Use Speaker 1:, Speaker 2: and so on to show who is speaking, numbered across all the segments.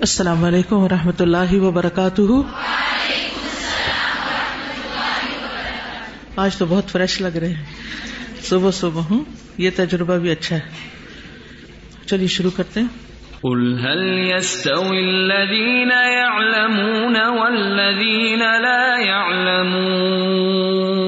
Speaker 1: السلام علیکم و رحمۃ اللہ وبرکاتہ۔ آج تو بہت فریش لگ رہے ہیں۔ صبح صبح ہوں۔ یہ تجربہ بھی اچھا ہے۔ چلیے شروع کرتے ہیں۔
Speaker 2: قل هل يستوي الذين يعلمون والذين لا يعلمون؟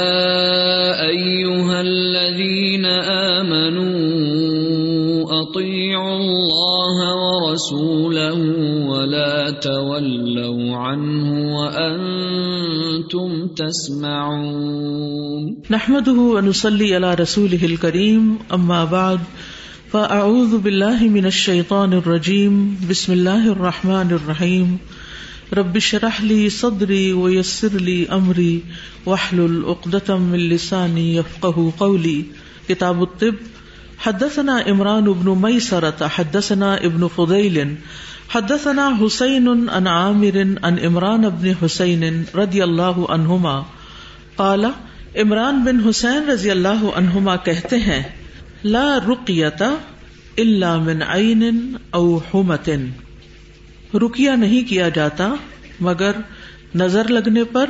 Speaker 2: ولا تولوا عنه وأنتم تسمعون.
Speaker 1: نحمده ونصلي على رسوله الكريم، أما بعد، فأعوذ بالله من الشيطان الرجيم. بسم الله الرحمن الرحيم. رب اشرح لي صدري ويسر لي أمري، واحلل عقدة من لساني يفقه قولي. كتاب الطب. حدثنا عمران بن ميسرة، حدثنا ابن فضيل حدثنا حسين عن عامر عن عمران بن حسين رضي الله عنهما قال، عمران بن حسین رضی اللہ عنہما کہتے ہیں، لا رقیت الا من عین او حمت رکیا نہیں کیا جاتا، مگر نظر لگنے پر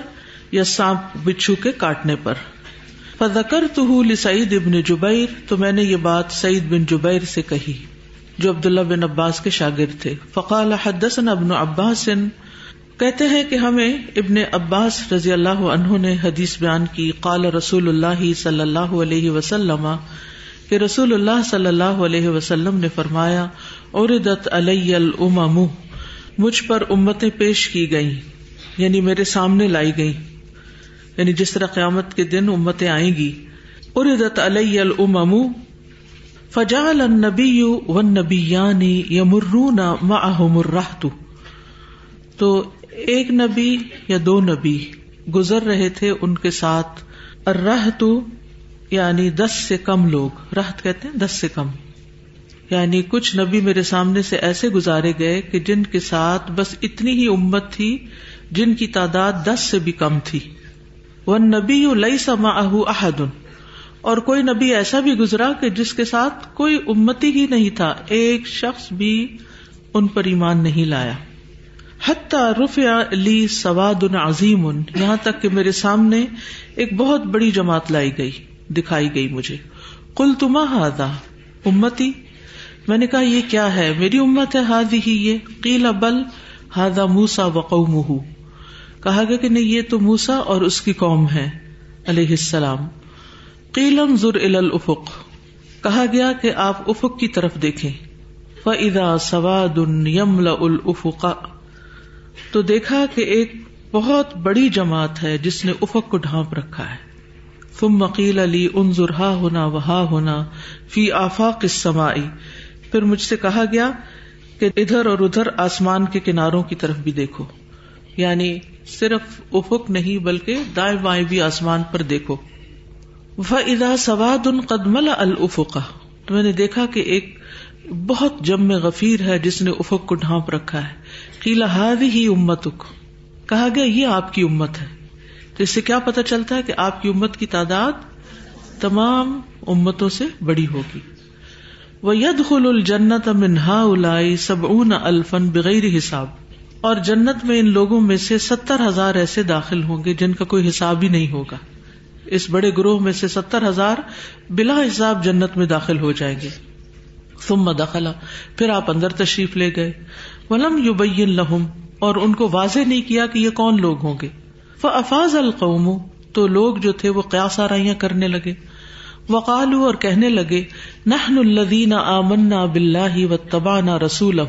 Speaker 1: یا سانپ بچھو کے کاٹنے پر۔ فذکر تو سعید ابن جبیر، تو میں نے یہ بات سعید بن جبیر سے کہی۔ جو عبداللہ بن عباس کے شاگرد تھے۔ فقال حدثنا ابن عباس، کہتے ہیں کہ ہمیں ابن عباس رضی اللہ عنہ نے حدیث بیان کی۔ قال رسول اللہ صلی اللہ علیہ وسلم، کہ رسول اللہ صلی اللہ علیہ وسلم نے فرمایا اوردت علی الامم مجھ پر امتیں پیش کی گئیں یعنی میرے سامنے لائی گئی یعنی جس طرح قیامت کے دن امتیں آئیں گی۔ اردت علی الامم فجعل النبی والنبیان یمرون معهم الرحت تو ایک نبی یا دو نبی گزر رہے تھے ان کے ساتھ. الرحت یعنی دس سے کم لوگ. رحت کہتے ہیں دس سے کم. یعنی کچھ نبی میرے سامنے سے ایسے گزارے گئے کہ جن کے ساتھ بس اتنی ہی امت تھی جن کی تعداد دس سے بھی کم تھی. وہ نبی لئی سما احد. اور کوئی نبی ایسا بھی گزرا کہ جس کے ساتھ کوئی امتی ہی نہیں تھا، ایک شخص بھی ان پر ایمان نہیں لایا۔ حتیٰ رفع لی سواد عظیم، یہاں تک کہ میرے سامنے ایک بہت بڑی جماعت لائی گئی، دکھائی گئی مجھے۔ کل تما ہادا امتی؟ میں نے کہا، یہ کیا ہے؟ میری امت ہے ہادی ہی یہ۔ قیل بل ہادا موسا وقو کہا گیا کہ نہیں، یہ تو موسا اور اس کی قوم ہے، علیہ السلام۔ قیلم ضر الافق، کہا گیا کہ آپ افق کی طرف دیکھیں۔ فَإِذَا سَوَادٌ يَمْلَأُ الْأُفُقَ، تو دیکھا کہ ایک بہت بڑی جماعت ہے جس نے افق کو ڈھانپ رکھا ہے۔ ثم مقیل علی انظر ہا ہونا وہا ہونا فی آفاق السمائی پھر مجھ سے کہا گیا کہ ادھر اور ادھر آسمان کے کناروں کی طرف بھی دیکھو۔ یعنی صرف افق نہیں بلکہ دائیں بائیں بھی آسمان پر دیکھو۔ فَإِذَا سَوَادٌ قَدْ مَلَأَ الْأُفُقَ تو میں نے دیکھا کہ ایک بہت جم غفیر ہے جس نے افق کو ڈھانپ رکھا ہے۔ قیل هذه امتک کہا گیا، یہ آپ کی امت ہے۔ تو اس سے کیا پتا چلتا ہے کہ آپ کی امت کی تعداد تمام امتوں سے بڑی ہوگی۔ وہ ید خل الجنت منہا الائی سب اون الفن بغیر حساب۔ اور جنت میں ان لوگوں میں سے ستر ہزار ایسے داخل ہوں گے جن کا کوئی حساب ہی نہیں ہوگا۔ اس بڑے گروہ میں سے ستر ہزار بلا حساب جنت میں داخل ہو جائیں گے۔ ثم دخلا۔ پھر آپ اندر تشریف لے گئے۔ ولم یبین لہم۔ اور ان کو واضح نہیں کیا کہ یہ کون لوگ ہوں گے۔ فافاز القوم۔ تو لوگ جو تھے وہ قیاس آرائیاں کرنے لگے۔ وقالو اور کہنے لگے، نحن الذین آمنا باللہ واتبعنا رسولہ۔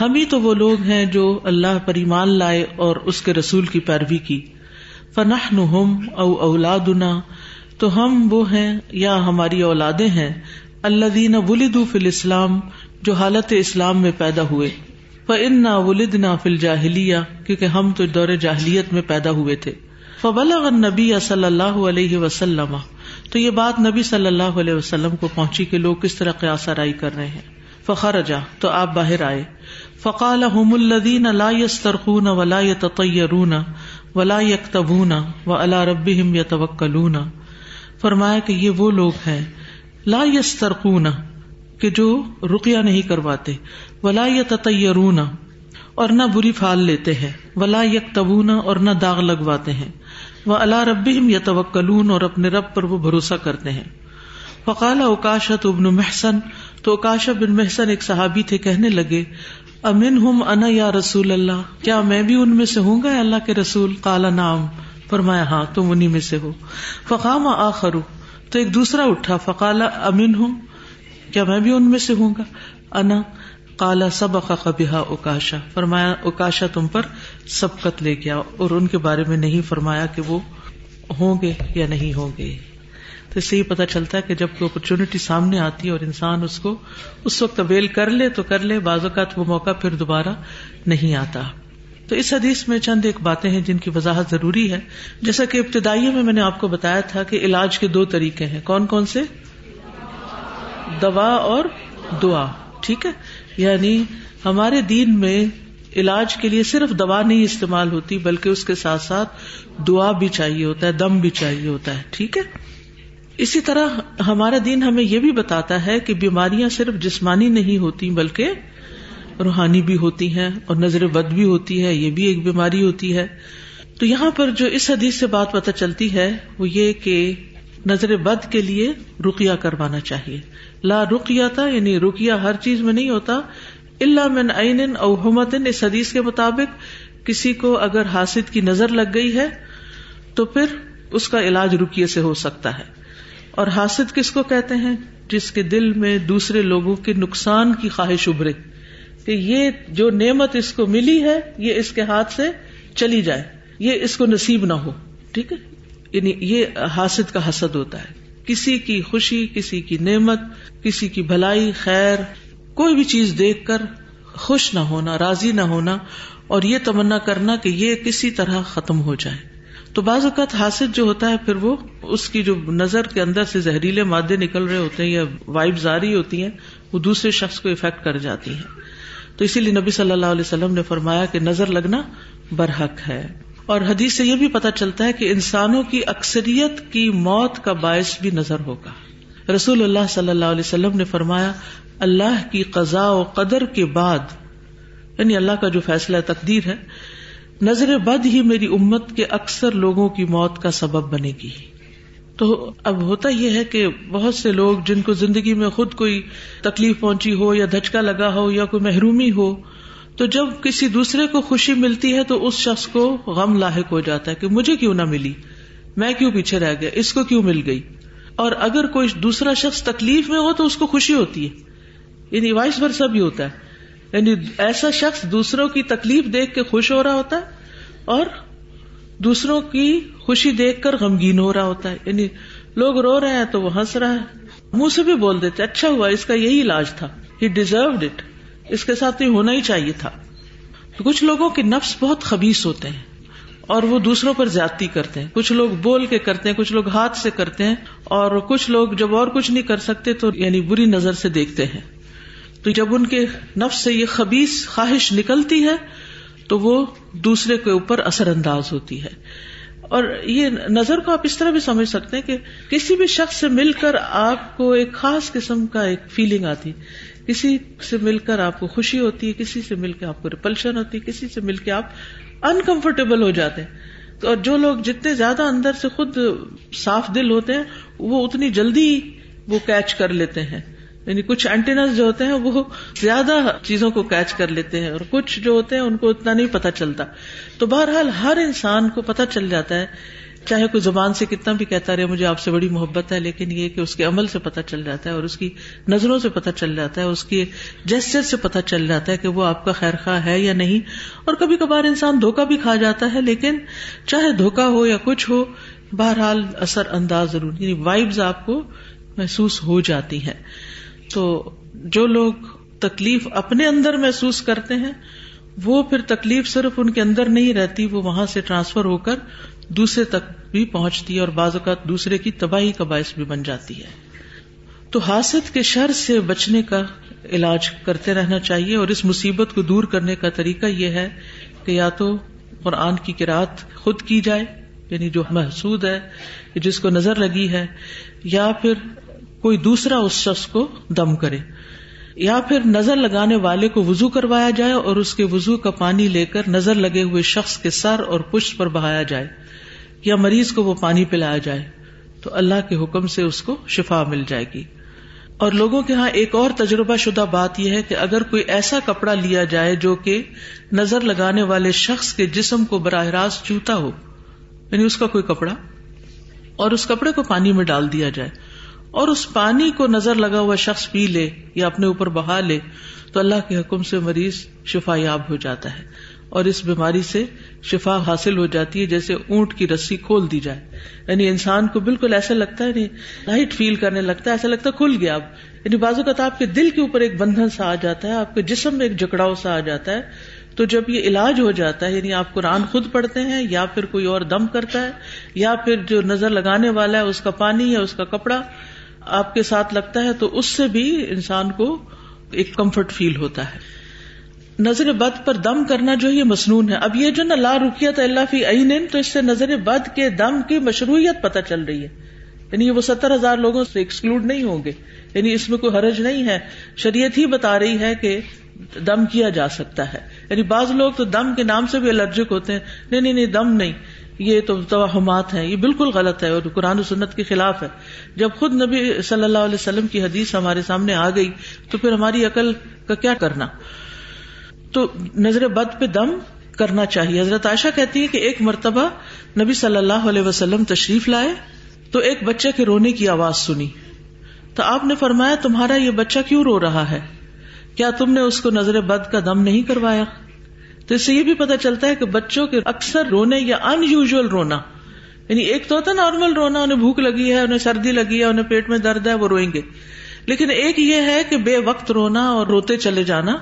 Speaker 1: ہم ہی تو وہ لوگ ہیں جو اللہ پر ایمان لائے اور اس کے رسول کی پیروی کی۔ فنحن ہم او اولادنا تو ہم وہ ہیں یا ہماری اولادیں ہیں اللہ دین ولید فل اسلام جو حالت اسلام میں پیدا ہوئے۔ فن ولدنا فل جاہلیہ کیونکہ ہم تو دور جاہلیت میں پیدا ہوئے تھے۔ فبل نبی صلی اللہ علیہ وسلم تو یہ بات نبی صلی اللہ علیہ وسلم کو پہنچی کہ لوگ کس طرح قیاس آرائی کر رہے ہیں۔ فخر جا تو آپ باہر آئے۔ فقال هم الدین لا يسترخون ولا يتطيرون ولا يكتبون وعلى ربهم يتوكلون فرمایا کہ یہ وہ لوگ ہیں، لا يسترخون کہ جو رقیہ نہیں کرواتے، ولا يتطيرون اور نہ بری پھال لیتے ہیں، ولا يكتبون اور نہ داغ لگواتے ہیں وہ اللہ رب یتوکلون اور اپنے رب پر وہ بھروسہ کرتے ہیں۔ فقال اوکاشت ابن محسن، تو اوکاشا بن محسن ایک صحابی تھے، کہنے لگے امن ہم انا یا رسول اللہ؟ کیا میں بھی ان میں سے ہوں گا اللہ کے رسول؟ کالا نام فرمایا ہاں تم انہیں میں سے ہو۔ فقام آخر، تو ایک دوسرا اٹھا فقال امن ہوں کیا میں بھی ان میں سے ہوں گا؟ انا۔ کالا سب قبیحا اوکاشا فرمایا اوکاشا تم پر سبقت لے گیا اور ان کے بارے میں نہیں فرمایا کہ وہ ہوں گے یا نہیں ہوں گے۔ تو اس سے یہ پتا چلتا ہے کہ جب کوئی اپرچونٹی سامنے آتی ہے اور انسان اس کو اس وقت اویل کر لے تو کر لے، بعض اوقات وہ موقع پھر دوبارہ نہیں آتا۔ تو اس حدیث میں چند ایک باتیں ہیں جن کی وضاحت ضروری ہے۔ جیسا کہ ابتدائی میں میں نے آپ کو بتایا تھا کہ علاج کے دو طریقے ہیں۔ کون کون سے؟ دوا اور دعا۔ ٹھیک ہے؟ یعنی ہمارے دین میں علاج کے لیے صرف دوا نہیں استعمال ہوتی، بلکہ اس کے ساتھ ساتھ دعا بھی چاہیے ہوتا ہے، دم بھی چاہیے ہوتا ہے۔ ٹھیک ہے؟ اسی طرح ہمارا دین ہمیں یہ بھی بتاتا ہے کہ بیماریاں صرف جسمانی نہیں ہوتی، بلکہ روحانی بھی ہوتی ہیں اور نظر بد بھی ہوتی ہے، یہ بھی ایک بیماری ہوتی ہے۔ تو یہاں پر جو اس حدیث سے بات پتہ چلتی ہے، وہ یہ کہ نظر بد کے لیے رقیہ کروانا چاہیے۔ لا رقیہ تھا یعنی رقیہ ہر چیز میں نہیں ہوتا اللہ من عین او حمتن، اس حدیث کے مطابق کسی کو اگر حاصل کی نظر لگ گئی ہے، تو پھر اس کا علاج رکیے سے ہو سکتا ہے۔ اور حاسد کس کو کہتے ہیں؟ جس کے دل میں دوسرے لوگوں کے نقصان کی خواہش ابھرے۔ کہ یہ جو نعمت اس کو ملی ہے، یہ اس کے ہاتھ سے چلی جائے۔ یہ اس کو نصیب نہ ہو۔ ٹھیک ہے؟ یعنی یہ حاسد کا حسد ہوتا ہے۔ کسی کی خوشی، کسی کی نعمت، کسی کی بھلائی، خیر، کوئی بھی چیز دیکھ کر خوش نہ ہونا، راضی نہ ہونا اور یہ تمنا کرنا کہ یہ کسی طرح ختم ہو جائے۔ تو بعض اوقات حاصل جو ہوتا ہے، پھر وہ اس کی جو نظر کے اندر سے زہریلے مادے نکل رہے ہوتے ہیں یا وائب جاری ہوتی ہیں، وہ دوسرے شخص کو افیکٹ کر جاتی ہیں۔ تو اسی لیے نبی صلی اللہ علیہ وسلم نے فرمایا کہ نظر لگنا برحق ہے۔ اور حدیث سے یہ بھی پتا چلتا ہے کہ انسانوں کی اکثریت کی موت کا باعث بھی نظر ہوگا۔ رسول اللہ صلی اللہ علیہ وسلم نے فرمایا، اللہ کی قضاء و قدر کے بعد یعنی اللہ کا جو فیصلہ تقدیر ہے نظر بد ہی میری امت کے اکثر لوگوں کی موت کا سبب بنے گی۔ تو اب ہوتا یہ ہے کہ بہت سے لوگ جن کو زندگی میں خود کوئی تکلیف پہنچی ہو یا دھچکا لگا ہو یا کوئی محرومی ہو، تو جب کسی دوسرے کو خوشی ملتی ہے تو اس شخص کو غم لاحق ہو جاتا ہے کہ مجھے کیوں نہ ملی؟ میں کیوں پیچھے رہ گیا؟ اس کو کیوں مل گئی؟ اور اگر کوئی دوسرا شخص تکلیف میں ہو تو اس کو خوشی ہوتی ہے۔ یعنی وائس ورثہ بھی ہوتا ہے۔ یعنی ایسا شخص دوسروں کی تکلیف دیکھ کے خوش ہو رہا ہوتا ہے اور دوسروں کی خوشی دیکھ کر غمگین ہو رہا ہوتا ہے۔ یعنی لوگ رو رہے ہیں تو وہ ہنس رہا ہے۔ منہ سے بھی بول دیتے اچھا ہوا، اس کا یہی علاج تھا۔ ہی ڈیزروڈ اٹ اس کے ساتھ یہ ہونا ہی چاہیے تھا۔ کچھ لوگوں کے نفس بہت خبیص ہوتے ہیں اور وہ دوسروں پر زیادتی کرتے ہیں۔ کچھ لوگ بول کے کرتے ہیں، کچھ لوگ ہاتھ سے کرتے ہیں اور کچھ لوگ جب اور کچھ نہیں کر سکتے تو یعنی بری نظر سے دیکھتے ہیں۔ تو جب ان کے نفس سے یہ خبیص خواہش نکلتی ہے، تو وہ دوسرے کے اوپر اثر انداز ہوتی ہے۔ اور یہ نظر کو آپ اس طرح بھی سمجھ سکتے ہیں کہ کسی بھی شخص سے مل کر آپ کو ایک خاص قسم کا ایک فیلنگ آتی۔ کسی سے مل کر آپ کو خوشی ہوتی ہے، کسی سے مل کے آپ کو ریپلشن ہوتی ہے، کسی سے مل کے آپ انکمفرٹیبل ہو جاتے ہیں۔ اور جو لوگ جتنے زیادہ اندر سے خود صاف دل ہوتے ہیں، وہ اتنی جلدی وہ کیچ کر لیتے ہیں۔ یعنی کچھ اینٹینس جو ہوتے ہیں وہ زیادہ چیزوں کو کیچ کر لیتے ہیں اور کچھ جو ہوتے ہیں ان کو اتنا نہیں پتا چلتا۔ تو بہرحال ہر انسان کو پتا چل جاتا ہے، چاہے کوئی زبان سے کتنا بھی کہتا رہے، مجھے آپ سے بڑی محبت ہے، لیکن یہ کہ اس کے عمل سے پتا چل جاتا ہے اور اس کی نظروں سے پتا چل جاتا ہے، اس کی جسچر سے پتا چل جاتا ہے کہ وہ آپ کا خیر خواہ ہے یا نہیں۔ اور کبھی کبھار انسان دھوکا بھی کھا جاتا ہے، لیکن چاہے دھوکا ہو یا کچھ ہو، بہرحال اثر انداز ضرور یعنی وائبز آپ کو محسوس ہو جاتی ہیں۔ تو جو لوگ تکلیف اپنے اندر محسوس کرتے ہیں، وہ پھر تکلیف صرف ان کے اندر نہیں رہتی، وہ وہاں سے ٹرانسفر ہو کر دوسرے تک بھی پہنچتی ہے اور بعض اوقات دوسرے کی تباہی کا باعث بھی بن جاتی ہے۔ تو حاصل کے شر سے بچنے کا علاج کرتے رہنا چاہیے اور اس مصیبت کو دور کرنے کا طریقہ یہ ہے کہ یا تو قرآن کی کراط خود کی جائے یعنی جو محسود ہے، جس کو نظر لگی ہے، یا پھر کوئی دوسرا اس شخص کو دم کرے یا پھر نظر لگانے والے کو وزو کروایا جائے اور اس کے وزو کا پانی لے کر نظر لگے ہوئے شخص کے سر اور پشت پر بہایا جائے یا مریض کو وہ پانی پلایا جائے تو اللہ کے حکم سے اس کو شفا مل جائے گی۔ اور لوگوں کے ہاں ایک اور تجربہ شدہ بات یہ ہے کہ اگر کوئی ایسا کپڑا لیا جائے جو کہ نظر لگانے والے شخص کے جسم کو براہ راست چوتا ہو یعنی اس کا کوئی کپڑا، اور اس کپڑے کو پانی میں ڈال دیا جائے۔ اور اس پانی کو نظر لگا ہوا شخص پی لے یا اپنے اوپر بہا لے، تو اللہ کے حکم سے مریض شفا یاب ہو جاتا ہے اور اس بیماری سے شفا حاصل ہو جاتی ہے، جیسے اونٹ کی رسی کھول دی جائے۔ یعنی انسان کو بالکل ایسا لگتا ہے یعنی لائٹ فیل کرنے لگتا ہے، ایسا لگتا ہے کھل گیا اب۔ یعنی بازو کا آپ کے دل کے اوپر ایک بندھن سا آ جاتا ہے، آپ کے جسم میں ایک جکڑاؤ سا آ جاتا ہے۔ تو جب یہ علاج ہو جاتا ہے یعنی آپ قرآن خود پڑھتے ہیں یا پھر کوئی اور دم کرتا ہے، یا پھر جو نظر لگانے والا ہے، اس کا پانی یا اس کا کپڑا آپ کے ساتھ لگتا ہے تو اس سے بھی انسان کو ایک کمفرٹ فیل ہوتا ہے۔ نظر بد پر دم کرنا جو یہ مصنون ہے۔ اب یہ جو نا لا رکیت اللہ فی عین، تو اس سے نظر بد کے دم کی مشروعیت پتہ چل رہی ہے۔ یعنی وہ ستر ہزار لوگوں سے ایکسکلوڈ نہیں ہوں گے۔ یعنی اس میں کوئی حرج نہیں ہے۔ شریعت ہی بتا رہی ہے کہ دم کیا جا سکتا ہے۔ یعنی بعض لوگ تو دم کے نام سے بھی الرجک ہوتے ہیں۔ نہیں نہیں نہیں، دم نہیں۔ یہ تو توہمات ہیں، یہ بالکل غلط ہے اور قرآن و سنت کے خلاف ہے۔ جب خود نبی صلی اللہ علیہ وسلم کی حدیث ہمارے سامنے آ گئی، تو پھر ہماری عقل کا کیا کرنا؟ تو نظر بد پہ دم کرنا چاہیے۔ حضرت عائشہ کہتی ہے کہ ایک مرتبہ نبی صلی اللہ علیہ وسلم تشریف لائے، تو ایک بچے کے رونے کی آواز سنی۔ تو آپ نے فرمایا، تمہارا یہ بچہ کیوں رو رہا ہے؟ کیا تم نے اس کو نظر بد کا دم نہیں کروایا؟ تو اس سے یہ بھی پتا چلتا ہے کہ بچوں کے اکثر رونے یا ان یوژل رونا یعنی ایک تو ہوتا ہے نارمل رونا، انہیں بھوک لگی ہے، انہیں سردی لگی ہے، انہیں پیٹ میں درد ہے، وہ روئیں گے۔ لیکن ایک یہ ہے کہ بے وقت رونا اور روتے چلے جانا،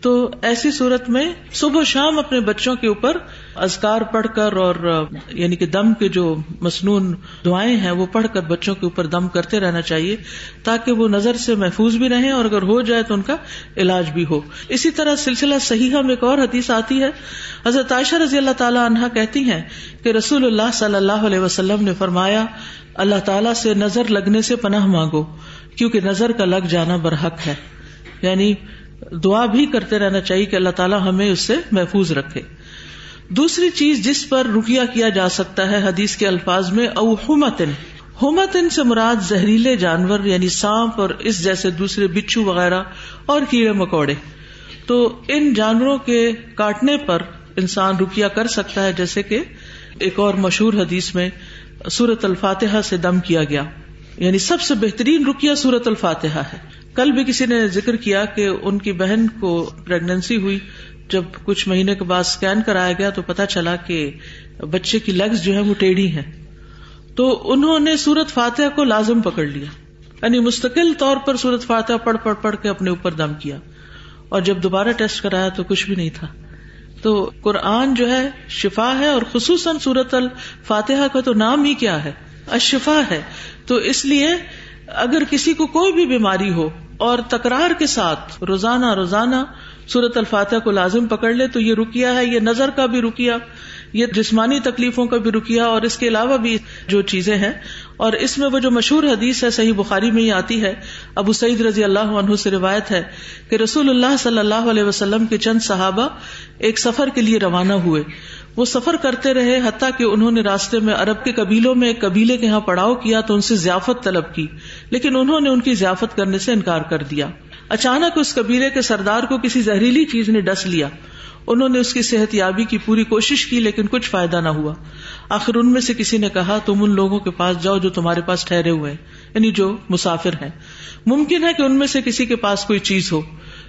Speaker 1: تو ایسی صورت میں صبح شام اپنے بچوں کے اوپر ازکار پڑھ کر اور یعنی کہ دم کے جو مصنون دعائیں ہیں وہ پڑھ کر بچوں کے اوپر دم کرتے رہنا چاہیے تاکہ وہ نظر سے محفوظ بھی رہیں اور اگر ہو جائے تو ان کا علاج بھی ہو۔ اسی طرح سلسلہ صحیح میں ایک اور حدیث آتی ہے۔ حضرت عائشہ رضی اللہ تعالیٰ عنہا کہتی ہیں کہ رسول اللہ صلی اللہ علیہ وسلم نے فرمایا، اللہ تعالیٰ سے نظر لگنے سے پناہ مانگو، کیونکہ نظر کا لگ جانا برحق ہے۔ یعنی دعا بھی کرتے رہنا چاہیے کہ اللہ تعالیٰ ہمیں اس سے محفوظ رکھے۔ دوسری چیز جس پر رکیا کیا جا سکتا ہے حدیث کے الفاظ میں، او ہومتن ہومتن سے مراد زہریلے جانور یعنی سانپ اور اس جیسے دوسرے بچھو وغیرہ اور کیڑے مکوڑے۔ تو ان جانوروں کے کاٹنے پر انسان رکیا کر سکتا ہے، جیسے کہ ایک اور مشہور حدیث میں سورت الفاتحہ سے دم کیا گیا۔ یعنی سب سے بہترین رکیا سورت الفاتحہ ہے۔ کل بھی کسی نے ذکر کیا کہ ان کی بہن کو پریگنسی ہوئی۔ جب کچھ مہینے کے بعد اسکین کرایا گیا تو پتا چلا کہ بچے کی لگس جو ہے وہ ٹیڑھی ہے تو انہوں نے سورت فاتحہ کو لازم پکڑ لیا۔ یعنی مستقل طور پر سورت فاتحہ پڑھ پڑھ پڑھ کے اپنے اوپر دم کیا۔ اور جب دوبارہ ٹیسٹ کرایا تو کچھ بھی نہیں تھا۔ تو قرآن جو ہے شفا ہے اور خصوصاً سورت الفاتحہ کا تو نام ہی کیا ہے؟ اشفا ہے۔ تو اس لیے اگر کسی کو کوئی بھی بیماری ہو اور تکرار کے ساتھ روزانہ روزانہ سورت الفاتح کو لازم پکڑ لے تو یہ رکیا ہے، یہ نظر کا بھی رکیا یہ جسمانی تکلیفوں کا بھی رکیا اور اس کے علاوہ بھی جو چیزیں ہیں۔ اور اس میں وہ جو مشہور حدیث ہے، صحیح بخاری میں ہی آتی ہے۔ ابو سعید رضی اللہ عنہ سے روایت ہے کہ رسول اللہ صلی اللہ علیہ وسلم کے چند صحابہ ایک سفر کے لیے روانہ ہوئے۔ وہ سفر کرتے رہے حتیٰ کہ انہوں نے راستے میں عرب کے قبیلوں میں ایک قبیلے کے یہاں پڑاؤ کیا تو ان سے ضیافت طلب کی۔ لیکن انہوں نے ان کی ضیافت کرنے سے انکار کر دیا۔ اچانک اس قبیلے کے سردار کو کسی زہریلی چیز نے ڈس لیا۔ انہوں نے اس کی صحت یابی کی پوری کوشش کی، لیکن کچھ فائدہ نہ ہوا۔ آخر ان میں سے کسی نے کہا، تم ان لوگوں کے پاس جاؤ جو تمہارے پاس ٹھہرے ہوئے یعنی جو مسافر ہیں۔ ممکن ہے کہ ان میں سے کسی کے پاس کوئی چیز ہو۔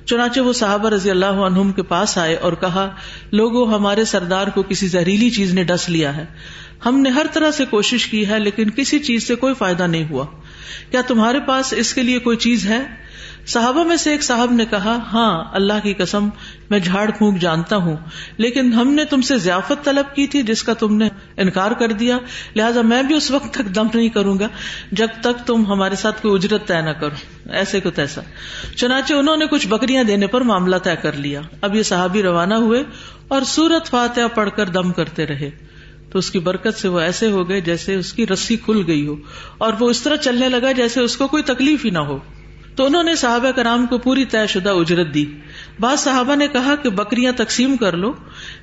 Speaker 1: چنانچہ وہ صحابہ رضی اللہ عنہم کے پاس آئے اور کہا، لوگوں، ہمارے سردار کو کسی زہریلی چیز نے ڈس لیا ہے۔ ہم نے ہر طرح سے کوشش کی ہے، لیکن کسی چیز سے کوئی فائدہ نہیں ہوا۔ کیا تمہارے پاس اس کے لیے کوئی چیز ہے؟ صحابہ میں سے ایک صاحب نے کہا ہاں اللہ کی قسم، میں جھاڑ پھونک جانتا ہوں، لیکن ہم نے تم سے ضیافت طلب کی تھی، جس کا تم نے انکار کر دیا۔ لہٰذا میں بھی اس وقت تک دم نہیں کروں گا جب تک تم ہمارے ساتھ کوئی اجرت طے نہ کرو۔ ایسے کو تیسا چنانچہ انہوں نے کچھ بکریاں دینے پر معاملہ طے کر لیا۔ اب یہ صحابی روانہ ہوئے اور سورت فاتحہ پڑھ کر دم کرتے رہے۔ تو اس کی برکت سے وہ ایسے ہو گئے جیسے اس کی رسی کھل گئی ہو اور وہ اس طرح چلنے لگا جیسے اس کو کوئی تکلیف ہی نہ ہو۔ تو انہوں نے صحابہ کرام کو پوری طے شدہ اجرت دی۔ بعض صحابہ نے کہا کہ بکریاں تقسیم کر لو،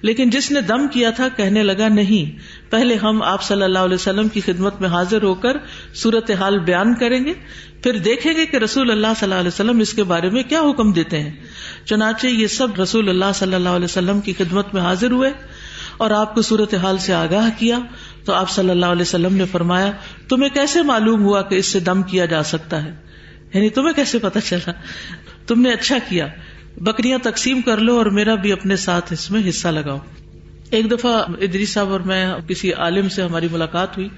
Speaker 1: لیکن جس نے دم کیا تھا کہنے لگا نہیں۔ پہلے ہم آپ صلی اللہ علیہ وسلم کی خدمت میں حاضر ہو کر صورت حال بیان کریں گے، پھر دیکھیں گے کہ رسول اللہ صلی اللہ علیہ وسلم اس کے بارے میں کیا حکم دیتے ہیں۔ چنانچہ یہ سب رسول اللہ صلی اللہ علیہ وسلم کی خدمت میں حاضر ہوئے اور آپ کو صورت حال سے آگاہ کیا تو آپ صلی اللہ علیہ وسلم نے فرمایا، تمہیں کیسے معلوم ہوا کہ اس سے دم کیا جا سکتا ہے؟ یعنی تمہیں کیسے پتا چلا؟ تم نے اچھا کیا۔ بکریاں تقسیم کر لو اور میرا بھی اپنے ساتھ اس میں حصہ لگاؤ۔ ایک دفعہ ادری صاحب اور میں کسی عالم سے ہماری ملاقات ہوئی۔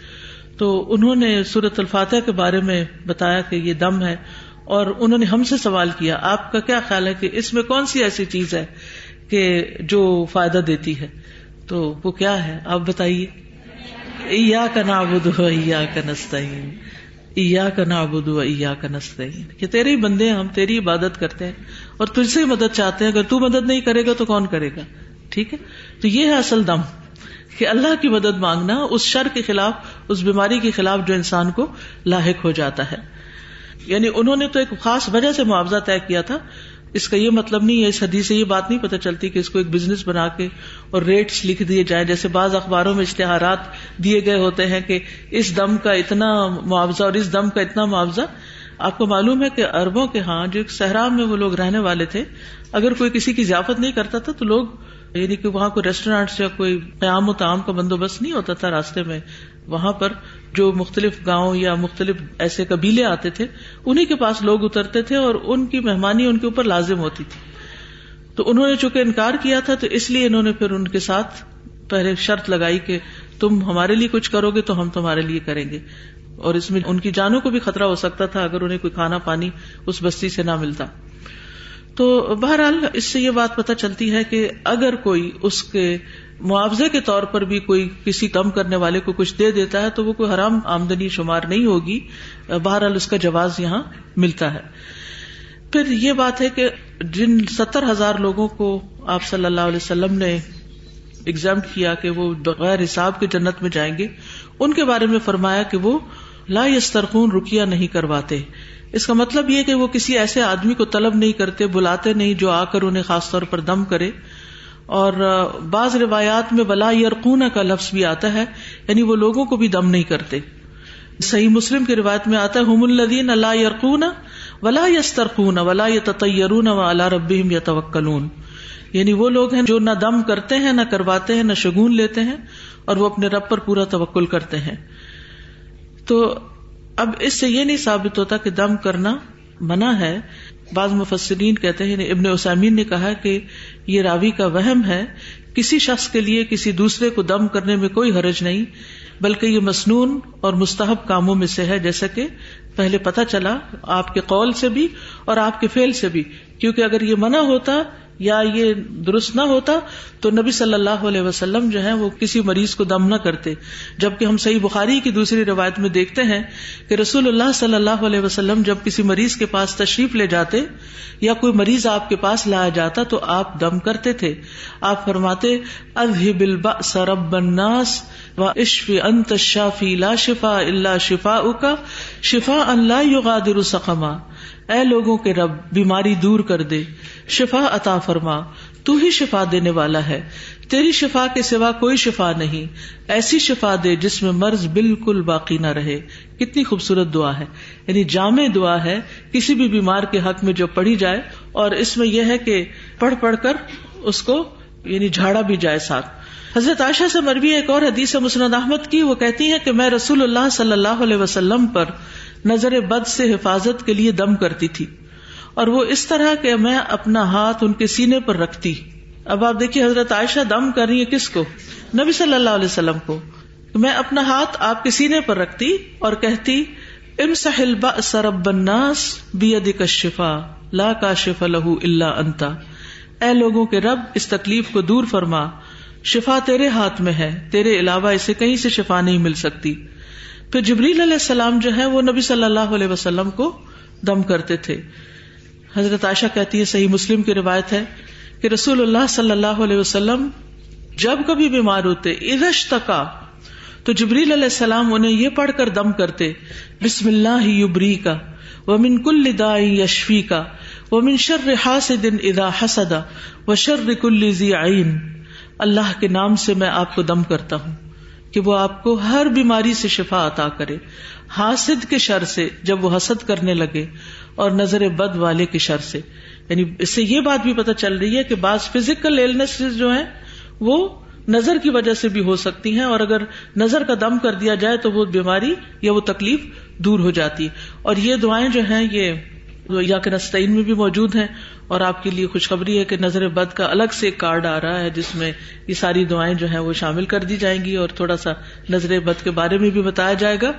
Speaker 1: تو انہوں نے سورت الفاتح کے بارے میں بتایا کہ یہ دم ہے اور انہوں نے ہم سے سوال کیا، آپ کا کیا خیال ہے کہ اس میں کون سی ایسی چیز ہے کہ جو فائدہ دیتی ہے؟ تو وہ کیا ہے؟ آپ بتائیے۔ ایا کا نابود ایا کا نستعین۔ ایا کا نابود ایا کا نستعین۔ کہ تیرے ہی بندے ہم تیری عبادت کرتے ہیں اور تجھ سے مدد چاہتے ہیں۔ اگر تو مدد نہیں کرے گا تو کون کرے گا؟ ٹھیک ہے؟ تو یہ ہے اصل دم کہ اللہ کی مدد مانگنا اس شر کے خلاف، اس بیماری کے خلاف جو انسان کو لاحق ہو جاتا ہے۔ یعنی انہوں نے تو ایک خاص وجہ سے معاوضہ طے کیا تھا اس کا یہ مطلب نہیں ہے، اس حدیث سے یہ بات نہیں پتہ چلتی کہ اس کو ایک بزنس بنا کے اور ریٹس لکھ دیے جائیں، جیسے بعض اخباروں میں اشتہارات دیے گئے ہوتے ہیں کہ اس دم کا اتنا معاوضہ اور اس دم کا اتنا معاوضہ۔ آپ کو معلوم ہے کہ اربوں کے ہاں جو صحرا میں وہ لوگ رہنے والے تھے، اگر کوئی کسی کی ضیافت نہیں کرتا تھا تو لوگ یعنی کہ وہاں کوئی ریسٹورینٹ یا کوئی قیام و تعام کا بندوبست نہیں ہوتا تھا راستے میں۔ وہاں پر جو مختلف گاؤں یا مختلف ایسے قبیلے آتے تھے انہیں کے پاس لوگ اترتے تھے اور ان کی مہمانی ان کے اوپر لازم ہوتی تھی۔ تو انہوں نے چونکہ انکار کیا تھا، تو اس لیے انہوں نے پھر ان کے ساتھ پہلے شرط لگائی کہ تم ہمارے لیے کچھ کرو گے تو ہم تمہارے لیے کریں گے۔ اور اس میں ان کی جانوں کو بھی خطرہ ہو سکتا تھا اگر انہیں کوئی کھانا پانی اس بستی سے نہ ملتا۔ تو بہرحال اس سے یہ بات پتہ چلتی ہے کہ اگر کوئی اس کے معاوضے کے طور پر بھی کوئی کسی کم کرنے والے کو کچھ دے دیتا ہے تو وہ کوئی حرام آمدنی شمار نہیں ہوگی۔ بہرحال اس کا جواز یہاں ملتا ہے۔ پھر یہ بات ہے کہ جن ستر ہزار لوگوں کو آپ صلی اللہ علیہ وسلم نے ایگزام کیا کہ وہ بغیر حساب کے جنت میں جائیں گے، ان کے بارے میں فرمایا کہ وہ لا یسترخون رکیا نہیں کرواتے۔ اس کا مطلب یہ کہ وہ کسی ایسے آدمی کو طلب نہیں کرتے، بلاتے نہیں جو آ کر انہیں خاص طور پر دم کرے۔ اور بعض روایات میں ولا یرقون کا لفظ بھی آتا ہے یعنی وہ لوگوں کو بھی دم نہیں کرتے۔ صحیح مسلم کی روایت میں آتا ہے، ہم الدین اللہ یرقون ولا یسترقون ولا یترون و اللہ رب یا توکلون یعنی وہ لوگ ہیں جو نہ دم کرتے ہیں، نہ کرواتے ہیں، نہ شگون لیتے ہیں اور وہ اپنے رب پر پورا توکل کرتے ہیں۔ تو اب اس سے یہ نہیں ثابت ہوتا کہ دم کرنا منع ہے بعض مفسرین کہتے ہیں یعنی ابن اسامین نے کہا کہ یہ راوی کا وہم ہے، کسی شخص کے لیے کسی دوسرے کو دم کرنے میں کوئی حرج نہیں، بلکہ یہ مصنون اور مستحب کاموں میں سے ہے، جیسا کہ پہلے پتہ چلا آپ کے قول سے بھی اور آپ کے فیل سے بھی، کیونکہ اگر یہ منع ہوتا یا یہ درست نہ ہوتا تو نبی صلی اللہ علیہ وسلم جو ہے وہ کسی مریض کو دم نہ کرتے۔ جبکہ ہم صحیح بخاری کی دوسری روایت میں دیکھتے ہیں کہ رسول اللہ صلی اللہ علیہ وسلم جب کسی مریض کے پاس تشریف لے جاتے یا کوئی مریض آپ کے پاس لایا جاتا تو آپ دم کرتے تھے۔ آپ فرماتے سرب الناس و عشف انت شافی لا شفا اللہ شفا اکا شفا اللہ سقما۔ اے لوگوں کے رب، بیماری دور کر دے۔ شفا عطا فرما۔ تو ہی شفا دینے والا ہے۔ تیری شفا کے سوا کوئی شفا نہیں۔ ایسی شفا دے جس میں مرض بالکل باقی نہ رہے۔ کتنی خوبصورت دعا ہے۔ یعنی جامع دعا ہے۔ کسی بھی بیمار کے حق میں جو پڑھی جائے۔ اور اس میں یہ ہے کہ پڑھ پڑھ کر اس کو یعنی جھاڑا بھی جائے ساتھ۔ حضرت عائشہ سے مربی ایک اور حدیث مسند احمد کی۔ وہ کہتی ہے کہ میں رسول اللہ صلی اللہ علیہ وسلم پر نظر بد سے حفاظت کے لیے دم کرتی تھی اور وہ اس طرح کہ میں اپنا ہاتھ ان کے سینے پر رکھتی۔ اب آپ دیکھیے حضرت عائشہ دم کر رہی ہے کس کو؟ نبی صلی اللہ علیہ وسلم کو۔ میں اپنا ہاتھ آپ کے سینے پر رکھتی اور کہتی ام سہل سرب بناس بی ادی کا شفا لا کاشف لہ الا انتا اے لوگوں کے رب، اس تکلیف کو دور فرما۔ شفا تیرے ہاتھ میں ہے، تیرے علاوہ اسے کہیں سے شفا نہیں مل سکتی۔ پھر جبریل علیہ السلام جو ہے وہ نبی صلی اللہ علیہ وسلم کو دم کرتے تھے۔ حضرت عائشہ کہتی ہے، صحیح مسلم کی روایت ہے کہ رسول اللہ صلی اللہ علیہ وسلم جب کبھی بیمار ہوتے ادش تکا، تو جبریل علیہ السلام انہیں یہ پڑھ کر دم کرتے، بسم اللہ یبری کا وہ من کل دا یشفی کا وہ من شر حاسد ادا حسدا و شر کل ذی عین۔ اللہ کے نام سے میں آپ کو دم کرتا ہوں۔ کہ وہ آپ کو ہر بیماری سے شفا عطا کرے۔ حاسد کے شر سے جب وہ حسد کرنے لگے اور نظر بد والے کے شر سے۔ یعنی اس سے یہ بات بھی پتہ چل رہی ہے کہ بعض فزیکل ایلنس جو ہیں، وہ نظر کی وجہ سے بھی ہو سکتی ہیں اور اگر نظر کا دم کر دیا جائے تو وہ بیماری یا وہ تکلیف دور ہو جاتی ہے۔ اور یہ دعائیں جو ہیں، یہ یا کہ نستعین میں بھی موجود ہیں۔ اور آپ کے لیے خوشخبری ہے کہ نظر بد کا الگ سے ایک کارڈ آ رہا ہے جس میں یہ ساری دعائیں جو ہیں وہ شامل کر دی جائیں گی اور تھوڑا سا نظر بد کے بارے میں بھی بتایا جائے گا۔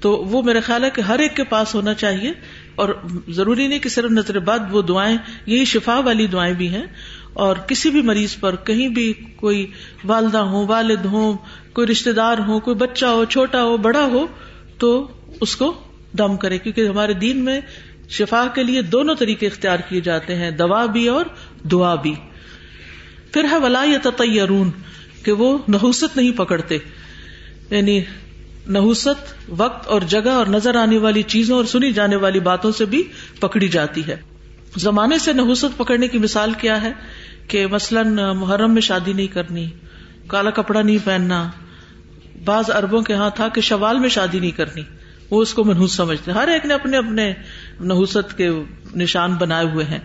Speaker 1: تو وہ میرا خیال ہے کہ ہر ایک کے پاس ہونا چاہیے اور ضروری نہیں کہ صرف نظر بد، وہ دعائیں، یہی شفا والی دعائیں بھی ہیں۔ اور کسی بھی مریض پر کہیں بھی کوئی والدہ ہو والد ہو کوئی رشتے دار ہو کوئی بچہ ہو، چھوٹا ہو، بڑا ہو، تو اس کو دم کرے کیونکہ ہمارے دین میں شفا کے لیے دونوں طریقے اختیار کیے جاتے ہیں، دوا بھی اور دعا بھی۔ پھر ہے ولا یا تیرون کہ وہ نحوست نہیں پکڑتے۔ یعنی نحوست وقت اور جگہ اور نظر آنے والی چیزوں اور سنی جانے والی باتوں سے بھی پکڑی جاتی ہے۔ زمانے سے نحوست پکڑنے کی مثال کیا ہے؟ کہ مثلاً محرم میں شادی نہیں کرنی، کالا کپڑا نہیں پہننا، بعض اربوں کے ہاں تھا کہ شوال میں شادی نہیں کرنی، وہ اس کو منحوس سمجھتے ہر ایک نے اپنے اپنے نحوست کے نشان بنائے ہوئے ہیں۔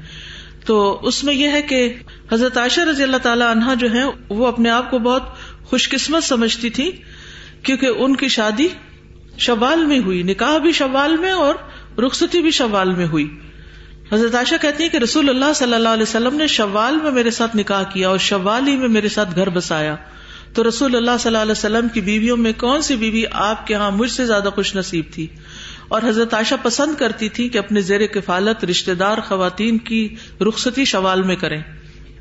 Speaker 1: تو اس میں یہ ہے کہ حضرت عائشہ رضی اللہ تعالی عنہا جو ہے وہ اپنے آپ کو بہت خوش قسمت سمجھتی تھی کیونکہ ان کی شادی شوال میں ہوئی، نکاح بھی شوال میں اور رخصتی بھی شوال میں ہوئی۔ حضرت عائشہ کہتی ہے کہ رسول اللہ صلی اللہ علیہ وسلم نے شوال میں میرے ساتھ نکاح کیا اور شوال ہی میں میرے ساتھ گھر بسایا۔ تو رسول اللہ صلی اللہ علیہ وسلم کی بیویوں میں کون سی بیوی آپ کے ہاں مجھ سے زیادہ خوش نصیب تھی؟ اور حضرت عائشہ پسند کرتی تھی کہ اپنے زیر کفالت رشتے دار خواتین کی رخصتی شوال میں کریں،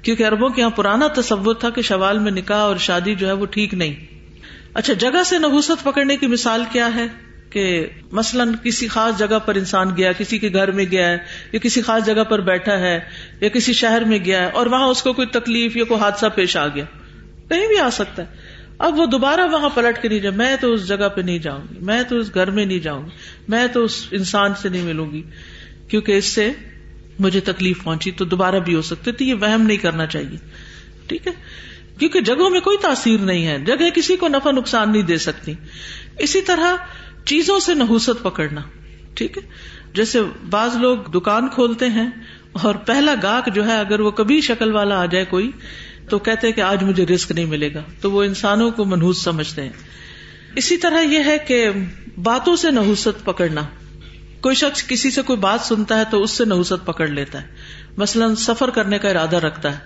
Speaker 1: کیونکہ اربوں کے یہاں پرانا تصور تھا کہ شوال میں نکاح اور شادی جو ہے وہ ٹھیک نہیں۔ اچھا جگہ سے نحوست پکڑنے کی مثال کیا ہے؟ کہ مثلاً کسی خاص جگہ پر انسان گیا، کسی کے گھر میں گیا ہے، یا کسی خاص جگہ پر بیٹھا ہے، یا کسی شہر میں گیا ہے، اور وہاں اس کو کوئی تکلیف یا کوئی حادثہ پیش آ گیا۔ کہیں بھی آ سکتا ہے۔ اب وہ دوبارہ وہاں پلٹ کے نہیں جائے میں تو اس جگہ پہ نہیں جاؤں گی۔ میں تو اس گھر میں نہیں جاؤں گی۔ میں تو اس انسان سے نہیں ملوں گی۔ کیونکہ اس سے مجھے تکلیف پہنچی تو دوبارہ بھی ہو سکتے تو یہ وہم نہیں کرنا چاہیے۔ ٹھیک ہے؟ کیونکہ جگہوں میں کوئی تاثیر نہیں ہے۔ جگہ کسی کو نفع نقصان نہیں دے سکتی۔ اسی طرح چیزوں سے نحوست پکڑنا۔ ٹھیک ہے؟ جیسے بعض لوگ دکان کھولتے ہیں اور پہلا گاہک جو ہے اگر وہ کبھی شکل والا آ جائے کوئی تو کہتے ہیں کہ آج مجھے رسک نہیں ملے گا۔ تو وہ انسانوں کو منحوس سمجھتے ہیں۔ اسی طرح یہ ہے کہ باتوں سے نحوست پکڑنا۔ کوئی شخص کسی سے کوئی بات سنتا ہے تو اس سے نحوست پکڑ لیتا ہے۔ مثلاً سفر کرنے کا ارادہ رکھتا ہے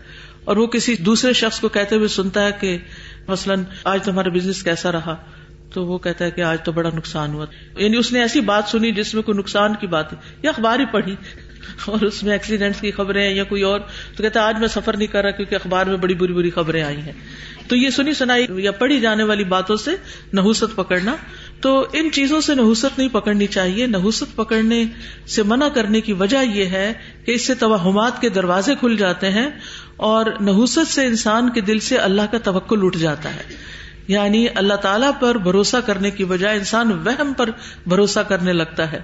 Speaker 1: اور وہ کسی دوسرے شخص کو کہتے ہوئے سنتا ہے کہ مثلاً آج تمہارا بزنس کیسا رہا۔ تو وہ کہتا ہے کہ آج تو بڑا نقصان ہوا۔ یعنی اس نے ایسی بات سنی جس میں کوئی نقصان کی بات ہے۔ یا اخبار ہی پڑھی۔ اور اس میں ایکسیڈینٹس کی خبریں یا کوئی اور، تو کہتا آج میں سفر نہیں کر رہا کیونکہ اخبار میں بڑی بری بری خبریں آئی ہیں۔ تو یہ سنی سنائی یا پڑھی جانے والی باتوں سے نحوست پکڑنا۔ تو ان چیزوں سے نحوست نہیں پکڑنی چاہیے۔ نحوست پکڑنے سے منع کرنے کی وجہ یہ ہے کہ اس سے توہمات کے دروازے کھل جاتے ہیں اور نحوست سے انسان کے دل سے اللہ کا توکل اٹھ جاتا ہے۔ یعنی اللہ تعالی پر بھروسہ کرنے کی بجائے انسان وہم پر بھروسہ کرنے لگتا ہے۔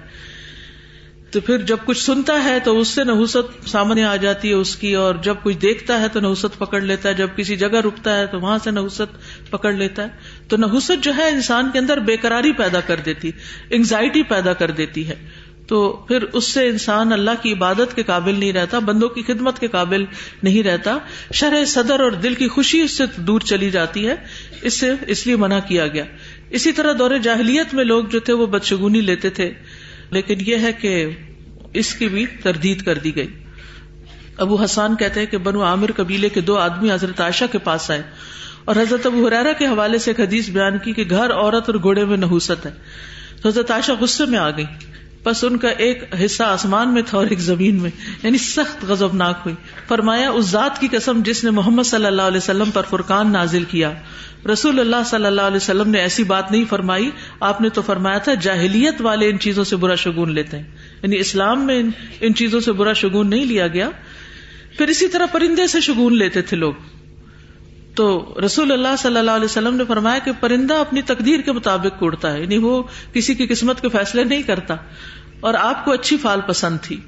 Speaker 1: تو پھر جب کچھ سنتا ہے تو اس سے نحوست سامنے آ جاتی ہے اس کی، اور جب کچھ دیکھتا ہے تو نحوست پکڑ لیتا ہے۔ جب کسی جگہ رکتا ہے تو وہاں سے نحوست پکڑ لیتا ہے۔ تو نحوست جو ہے انسان کے اندر بےقراری پیدا کر دیتی انگزائٹی پیدا کر دیتی ہے۔ تو پھر اس سے انسان اللہ کی عبادت کے قابل نہیں رہتا، بندوں کی خدمت کے قابل نہیں رہتا۔ شرح صدر اور دل کی خوشی اس سے دور چلی جاتی ہے۔ اس سے اس لیے منع کیا گیا۔ اسی طرح دور جاہلیت میں لوگ جو تھے وہ بدشگونی لیتے تھے۔ لیکن یہ ہے کہ اس کی بھی تردید کر دی گئی۔ ابو حسان کہتے ہیں کہ بنو عامر قبیلے کے دو آدمی حضرت عائشہ کے پاس آئے اور حضرت ابو حرارا کے حوالے سے ایک حدیث بیان کی کہ گھر عورت اور گھوڑے میں نحوست ہے۔ تو حضرت عائشہ غصے میں آ گئی۔ بس ان کا ایک حصہ آسمان میں تھا اور ایک زمین میں یعنی سخت غضبناک ہوئی۔ فرمایا، اس ذات کی قسم جس نے محمد صلی اللہ علیہ وسلم پر فرقان نازل کیا۔ رسول اللہ صلی اللہ علیہ وسلم نے ایسی بات نہیں فرمائی۔ آپ نے تو فرمایا تھا، جاہلیت والے ان چیزوں سے برا شگون لیتے ہیں۔ یعنی اسلام میں ان چیزوں سے برا شگون نہیں لیا گیا۔ پھر اسی طرح پرندے سے شگون لیتے تھے لوگ۔ تو رسول اللہ صلی اللہ علیہ وسلم نے فرمایا کہ پرندہ اپنی تقدیر کے مطابق اڑتا ہے یعنی وہ کسی کی قسمت کے فیصلے نہیں کرتا۔ اور آپ کو اچھی فال پسند تھی۔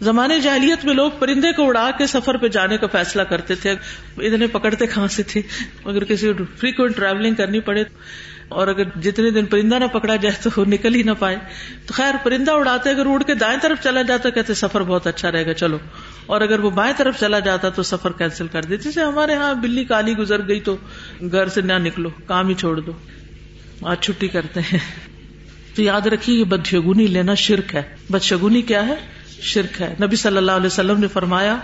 Speaker 1: زمانے جاہلیت میں لوگ پرندے کو اڑا کے سفر پہ جانے کا فیصلہ کرتے تھے۔ اتنے پکڑتے کہاں سے تھے؟ اگر کسی فریکوینٹ ٹریولنگ کرنی پڑے اور اگر جتنے دن پرندہ نہ پکڑا جائے تو وہ نکل ہی نہ پائے۔ تو خیر، پرندہ اڑاتے، اگر اڑ کے دائیں طرف چلا جاتا، کہتے سفر بہت اچھا رہے گا، چلو۔ اور اگر وہ بائیں طرف چلا جاتا تو سفر کینسل کر دیتے۔ جیسے ہمارے یہاں بلی کالی گزر گئی تو گھر سے نہ نکلو، کام ہی چھوڑ دو۔ آج چھٹی کرتے ہیں۔ تو یاد رکھیے، یہ بدشگونی لینا شرک ہے۔ بدشگونی کیا ہے؟ شرک ہے۔ نبی صلی اللہ علیہ وسلم نے فرمایا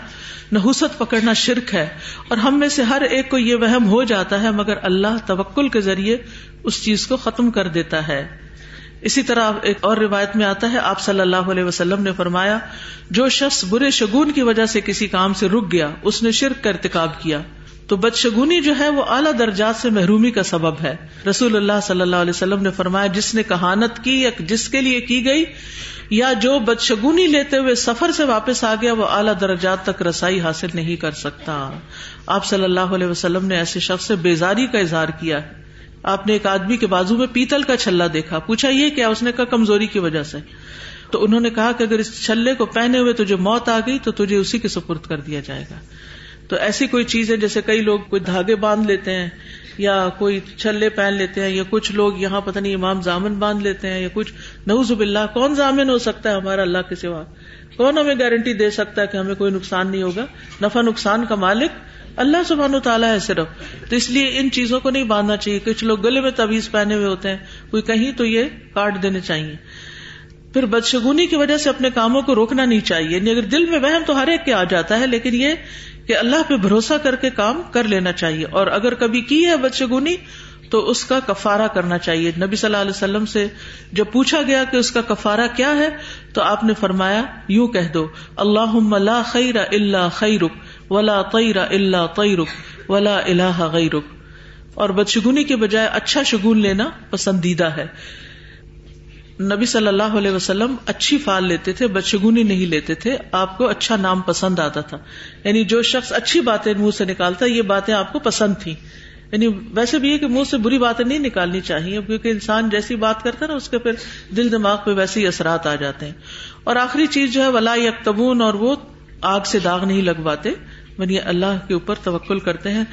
Speaker 1: نحوست پکڑنا شرک ہے، اور ہم میں سے ہر ایک کو یہ وہم ہو جاتا ہے، مگر اللہ توکل کے ذریعے اس چیز کو ختم کر دیتا ہے۔ اسی طرح ایک اور روایت میں آتا ہے، آپ صلی اللہ علیہ وسلم نے فرمایا، جو شخص برے شگون کی وجہ سے کسی کام سے رک گیا، اس نے شرک کا ارتکاب کیا۔ تو بدشگونی جو ہے، وہ اعلیٰ درجات سے محرومی کا سبب ہے۔ رسول اللہ صلی اللہ علیہ وسلم نے فرمایا، جس نے کہانت کی یا جس کے لیے کی گئی، یا جو بدشگونی لیتے ہوئے سفر سے واپس آ گیا، وہ اعلیٰ درجات تک رسائی حاصل نہیں کر سکتا۔ آپ صلی اللہ علیہ وسلم نے ایسے شخص سے بیزاری کا اظہار کیا ہے۔ آپ نے ایک آدمی کے بازو میں پیتل کا چھلا دیکھا، پوچھا یہ کیا، اس نے کہا کمزوری کی وجہ سے۔ تو انہوں نے کہا کہ اگر اس چھلے کو پہنے ہوئے تجھے موت آ گئی تو تجھے اسی کے سپرد کر دیا جائے گا۔ تو ایسی کوئی چیز ہے جیسے کئی لوگ کوئی دھاگے باندھ لیتے ہیں یا کوئی چھلے پہن لیتے ہیں یا کچھ لوگ یہاں پتہ نہیں امام زامن باندھ لیتے ہیں یا کچھ۔ نوز باللہ، کون زامن ہو سکتا ہے ہمارا اللہ کے سوا؟ کون ہمیں گارنٹی دے سکتا ہے کہ ہمیں کوئی نقصان نہیں ہوگا؟ نفع نقصان کا مالک اللہ سبحان و تعالیٰ ہے صرف۔ تو اس لیے ان چیزوں کو نہیں باندھنا چاہیے۔ کچھ لوگ گلے میں تویز پہنے ہوئے ہوتے ہیں۔ کوئی کہیں تو یہ کاٹ دینے چاہیے۔ پھر بدشگونی کی وجہ سے اپنے کاموں کو روکنا نہیں چاہیے۔ یعنی اگر دل میں وہم تو ہر ایک کے آ جاتا ہے، لیکن یہ کہ اللہ پہ بھروسہ کر کے کام کر لینا چاہیے۔ اور اگر کبھی کی ہے بدشگونی، تو اس کا کفارہ کرنا چاہیے۔ نبی صلی اللہ علیہ وسلم سے جب پوچھا گیا کہ اس کا کفارہ کیا ہے، تو آپ نے فرمایا، یوں کہہ دو اللہ خیر اللہ خیرک ولا طیر اللہ طیرک ولا اللہ غیرک۔ اور بدشگونی کے بجائے اچھا شگون لینا پسندیدہ ہے۔ نبی صلی اللہ علیہ وسلم اچھی فال لیتے تھے، بدشگونی نہیں لیتے تھے، آپ کو اچھا نام پسند آتا تھا۔ یعنی جو شخص اچھی باتیں منہ سے نکالتا، یہ باتیں آپ کو پسند تھی یعنی ویسے بھی ہے کہ منہ سے بری باتیں نہیں نکالنی چاہیے، کیونکہ انسان جیسی بات کرتا ہے نا، اس کے پھر دل دماغ پہ ویسے ہی اثرات آ جاتے ہیں۔ اور آخری چیز جو ہے، ولا یکتبون اور وہ آگ سے داغ نہیں لگواتے۔ یعنی اللہ کے اوپر توکل کرتے ہیں۔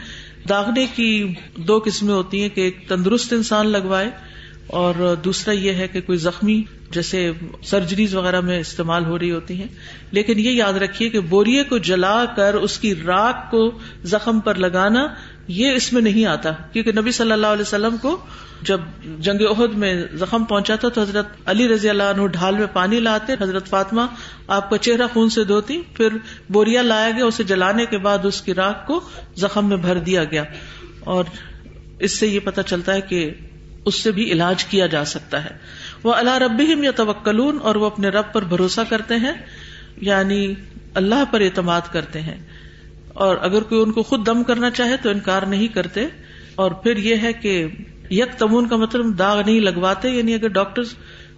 Speaker 1: داغنے کی دو قسمیں ہوتی ہیں کہ ایک تندرست انسان لگوائے اور دوسرا یہ ہے کہ کوئی زخمی، جیسے سرجریز وغیرہ میں استعمال ہو رہی ہوتی ہیں۔ لیکن یہ یاد رکھیے کہ بوریے کو جلا کر اس کی راک کو زخم پر لگانا یہ اس میں نہیں آتا۔ کیونکہ نبی صلی اللہ علیہ وسلم کو جب جنگ عہد میں زخم پہنچا تھا تو حضرت علی رضی اللہ عنہ ڈھال میں پانی لاتے، حضرت فاطمہ آپ کا چہرہ خون سے دھوتی، پھر بوریا لایا گیا، اسے جلانے کے بعد اس کی راک کو زخم میں بھر دیا گیا۔ اور اس سے یہ پتا چلتا ہے کہ اس سے بھی علاج کیا جا سکتا ہے۔ وہ اللہ رب یا توکلون اور وہ اپنے رب پر بھروسہ کرتے ہیں یعنی اللہ پر اعتماد کرتے ہیں۔ اور اگر کوئی ان کو خود دم کرنا چاہے تو انکار نہیں کرتے۔ اور پھر یہ ہے کہ یک تمون کا مطلب داغ نہیں لگواتے یعنی اگر ڈاکٹر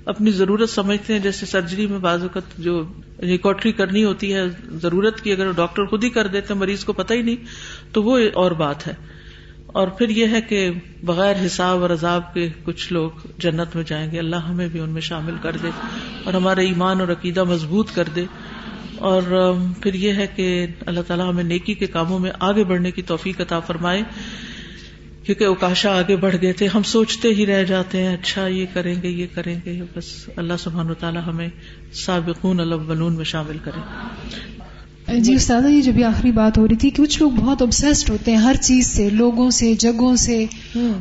Speaker 1: اپنی ضرورت سمجھتے ہیں، جیسے سرجری میں بعض اوقات جو ریکارٹری کرنی ہوتی ہے، ضرورت کی اگر ڈاکٹر خود ہی کر دیتے مریض کو پتہ ہی نہیں، تو وہ اور بات ہے۔ اور پھر یہ ہے کہ بغیر حساب اور عذاب کے کچھ لوگ جنت میں جائیں گے۔ اللہ ہمیں بھی ان میں شامل کر دے اور ہمارے ایمان اور عقیدہ مضبوط کر دے۔ اور پھر یہ ہے کہ اللہ تعالیٰ ہمیں نیکی کے کاموں میں آگے بڑھنے کی توفیق عطا فرمائے کیونکہ اوکاشا آگے بڑھ گئے تھے ہم سوچتے ہی رہ جاتے ہیں اچھا یہ کریں گے یہ کریں گے بس اللہ سبحان و تعالیٰ ہمیں سابقون الاولون میں شامل کرے۔
Speaker 3: جی استاد یہ جب یہ آخری بات ہو رہی تھی کچھ لوگ بہت اوبسسڈ ہوتے ہیں ہر چیز سے لوگوں سے جگہوں سے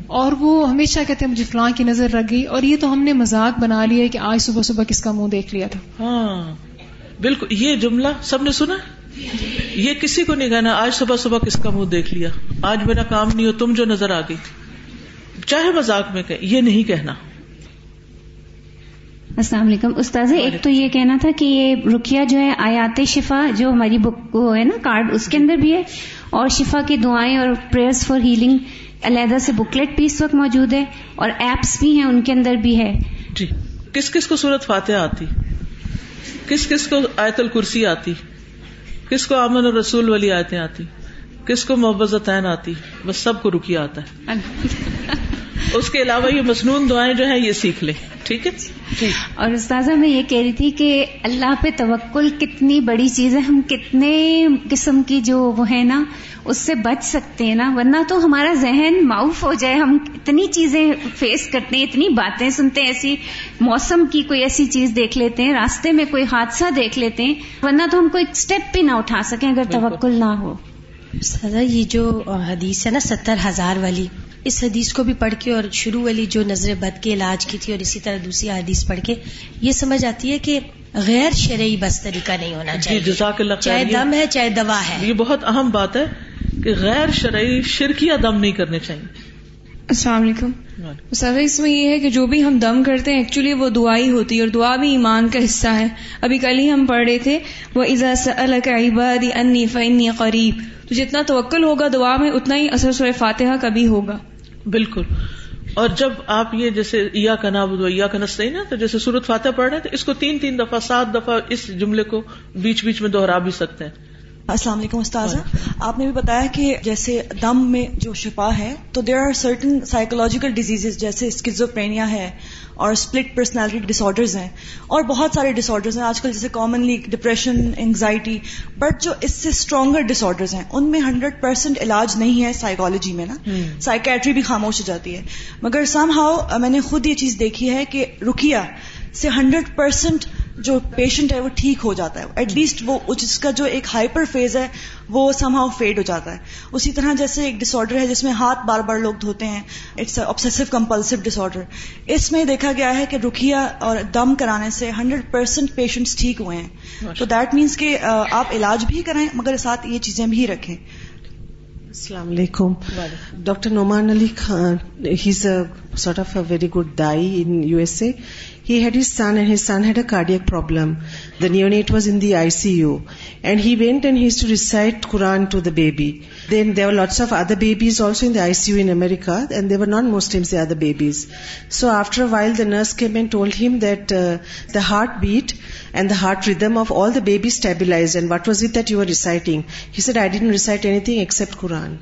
Speaker 3: اور وہ ہمیشہ کہتے ہیں مجھے فلاں کی نظر رکھ گئی اور یہ تو ہم نے مذاق بنا لیا کہ آج صبح صبح کس کا منہ دیکھ لیا تھا۔
Speaker 1: ہاں۔ بالکل یہ جملہ سب نے سنا؟ یہ کسی کو نہیں کہنا آج صبح صبح کس کا منہ دیکھ لیا؟ آج میرا کام نہیں ہو تم جو نظر آ گئی۔ چاہے مزاق میں کہ یہ نہیں کہنا۔
Speaker 4: السلام علیکم۔ استاذ ایک تو یہ کہنا تھا کہ یہ رکیا جو ہے آیات شفا جو ہماری بک وہ ہے نا کارڈ اس کے اندر بھی ہے۔ اور شفا کی دعائیں اور پریئرس فار ہیلنگ علیحدہ سے بکلیٹ بھی اس وقت موجود ہے اور ایپس بھی ہیں ان کے اندر بھی ہے۔
Speaker 1: جی کس کس کو صورت فاتح آتی؟ کس کس کو آیت الکرسی آتی؟ کس کو امن اور رسول والی آیتیں آتی؟ کس کو محبت آتی؟ بس سب کو رکیا آتا ہے۔ اس کے علاوہ یہ مصنون دعائیں جو ہیں یہ سیکھ لیں۔ ٹھیک ہے؟
Speaker 4: جی۔ اور استاذہ میں یہ کہہ رہی تھی کہ اللہ پہ توکل کتنی بڑی چیز ہے ہم کتنے قسم کی جو وہ ہے نا اس سے بچ سکتے ہیں نا۔ ورنہ تو ہمارا ذہن معاف ہو جائے ہم اتنی چیزیں فیس کرتے ہیں اتنی باتیں سنتے ہیں ایسی موسم کی کوئی ایسی چیز دیکھ لیتے ہیں راستے میں کوئی حادثہ دیکھ لیتے ہیں ورنہ تو ہم کوئی اسٹیپ بھی نہ اٹھا سکیں اگر توکل نہ ہو۔
Speaker 5: سزا یہ جو حدیث ہے نا ستر ہزار والی اس حدیث کو بھی پڑھ کے اور شروع والی جو نظر بد کے علاج کی تھی اور اسی طرح دوسری حدیث پڑھ کے یہ سمجھ آتی ہے کہ غیر شرعی بس طریقہ نہیں ہونا
Speaker 1: جی،
Speaker 5: چاہیے۔ چاہے دم ہے چاہے دوا ہے۔
Speaker 1: یہ بہت اہم بات ہے کہ غیر شرعی شرکیہ دم نہیں کرنے چاہیے۔
Speaker 6: السلام علیکم۔ سر اس میں یہ ہے کہ جو بھی ہم دم کرتے ہیں ایکچولی وہ دعائی ہوتی ہے اور دعا بھی ایمان کا حصہ ہے۔ ابھی کل ہی ہم پڑھ رہے تھے وہ عبادی انی فنی قریب تو جتنا توکل ہوگا دعا میں اتنا ہی اثر سور فاتحہ کا بھی ہوگا۔
Speaker 1: بالکل۔ اور جب آپ یہ جیسے یا کا ناب یا کا نستے نا تو جیسے سورت فاتح پڑھ رہے ہیں، تو اس کو تین تین دفعہ، سات دفعہ اس جملے کو بیچ بیچ میں دوہرا بھی سکتے ہیں۔
Speaker 7: السلام علیکم استاذ آپ نے بھی بتایا کہ جیسے دم میں جو شفا ہے تو there are certain psychological disease جیسے اسکیزوپینیا ہے اور اسپلٹ پرسنالٹی ڈس آرڈرز ہیں۔ اور بہت سارے ڈس آرڈرز ہیں۔ آج کل جیسے کامنلی ڈپریشن انگزائٹی بٹ جو اس سے اسٹرانگر ڈس آرڈرز ہیں ان میں ہنڈریڈ پرسینٹ علاج نہیں ہے سائیکالوجی میں نا۔ سائکیٹری بھی خاموش ہو جاتی ہے۔ مگر سم ہاؤ میں نے خود یہ چیز دیکھی ہے کہ رکیا سے ہنڈریڈ پرسینٹ جو پیشنٹ ہے وہ ٹھیک ہو جاتا ہے۔ ایٹ لیسٹ وہ اس کا جو ایک ہائپر فیز ہے وہ سم ہاؤ فیڈ ہو جاتا ہے۔ اسی طرح جیسے ایک ڈس آرڈر ہے جس میں ہاتھ بار بار لوگ دھوتے ہیں it's obsessive compulsive disorder اس میں دیکھا گیا ہے کہ رکیا اور دم کرانے سے ہنڈریڈ پرسینٹ پیشنٹس ٹھیک ہوئے ہیں۔ تو دیٹ مینس کہ آپ علاج بھی کریں مگر ساتھ یہ چیزیں بھی رکھیں۔
Speaker 8: السلام علیکم۔ Doctor Nouman Ali Khan he is a sort of a very good دائی in U S A He had his son, and his son had a cardiac problem. The neonate was in the ICU, and he went and he used to recite Quran to the baby. Then there were lots of other babies also in the ICU in America, and they were non-Muslims, the other babies. So after a while, the nurse came and told him that uh, the heartbeat and the heart rhythm of all the babies stabilized. And what was it that you were reciting? He said, I didn't recite anything except Quran.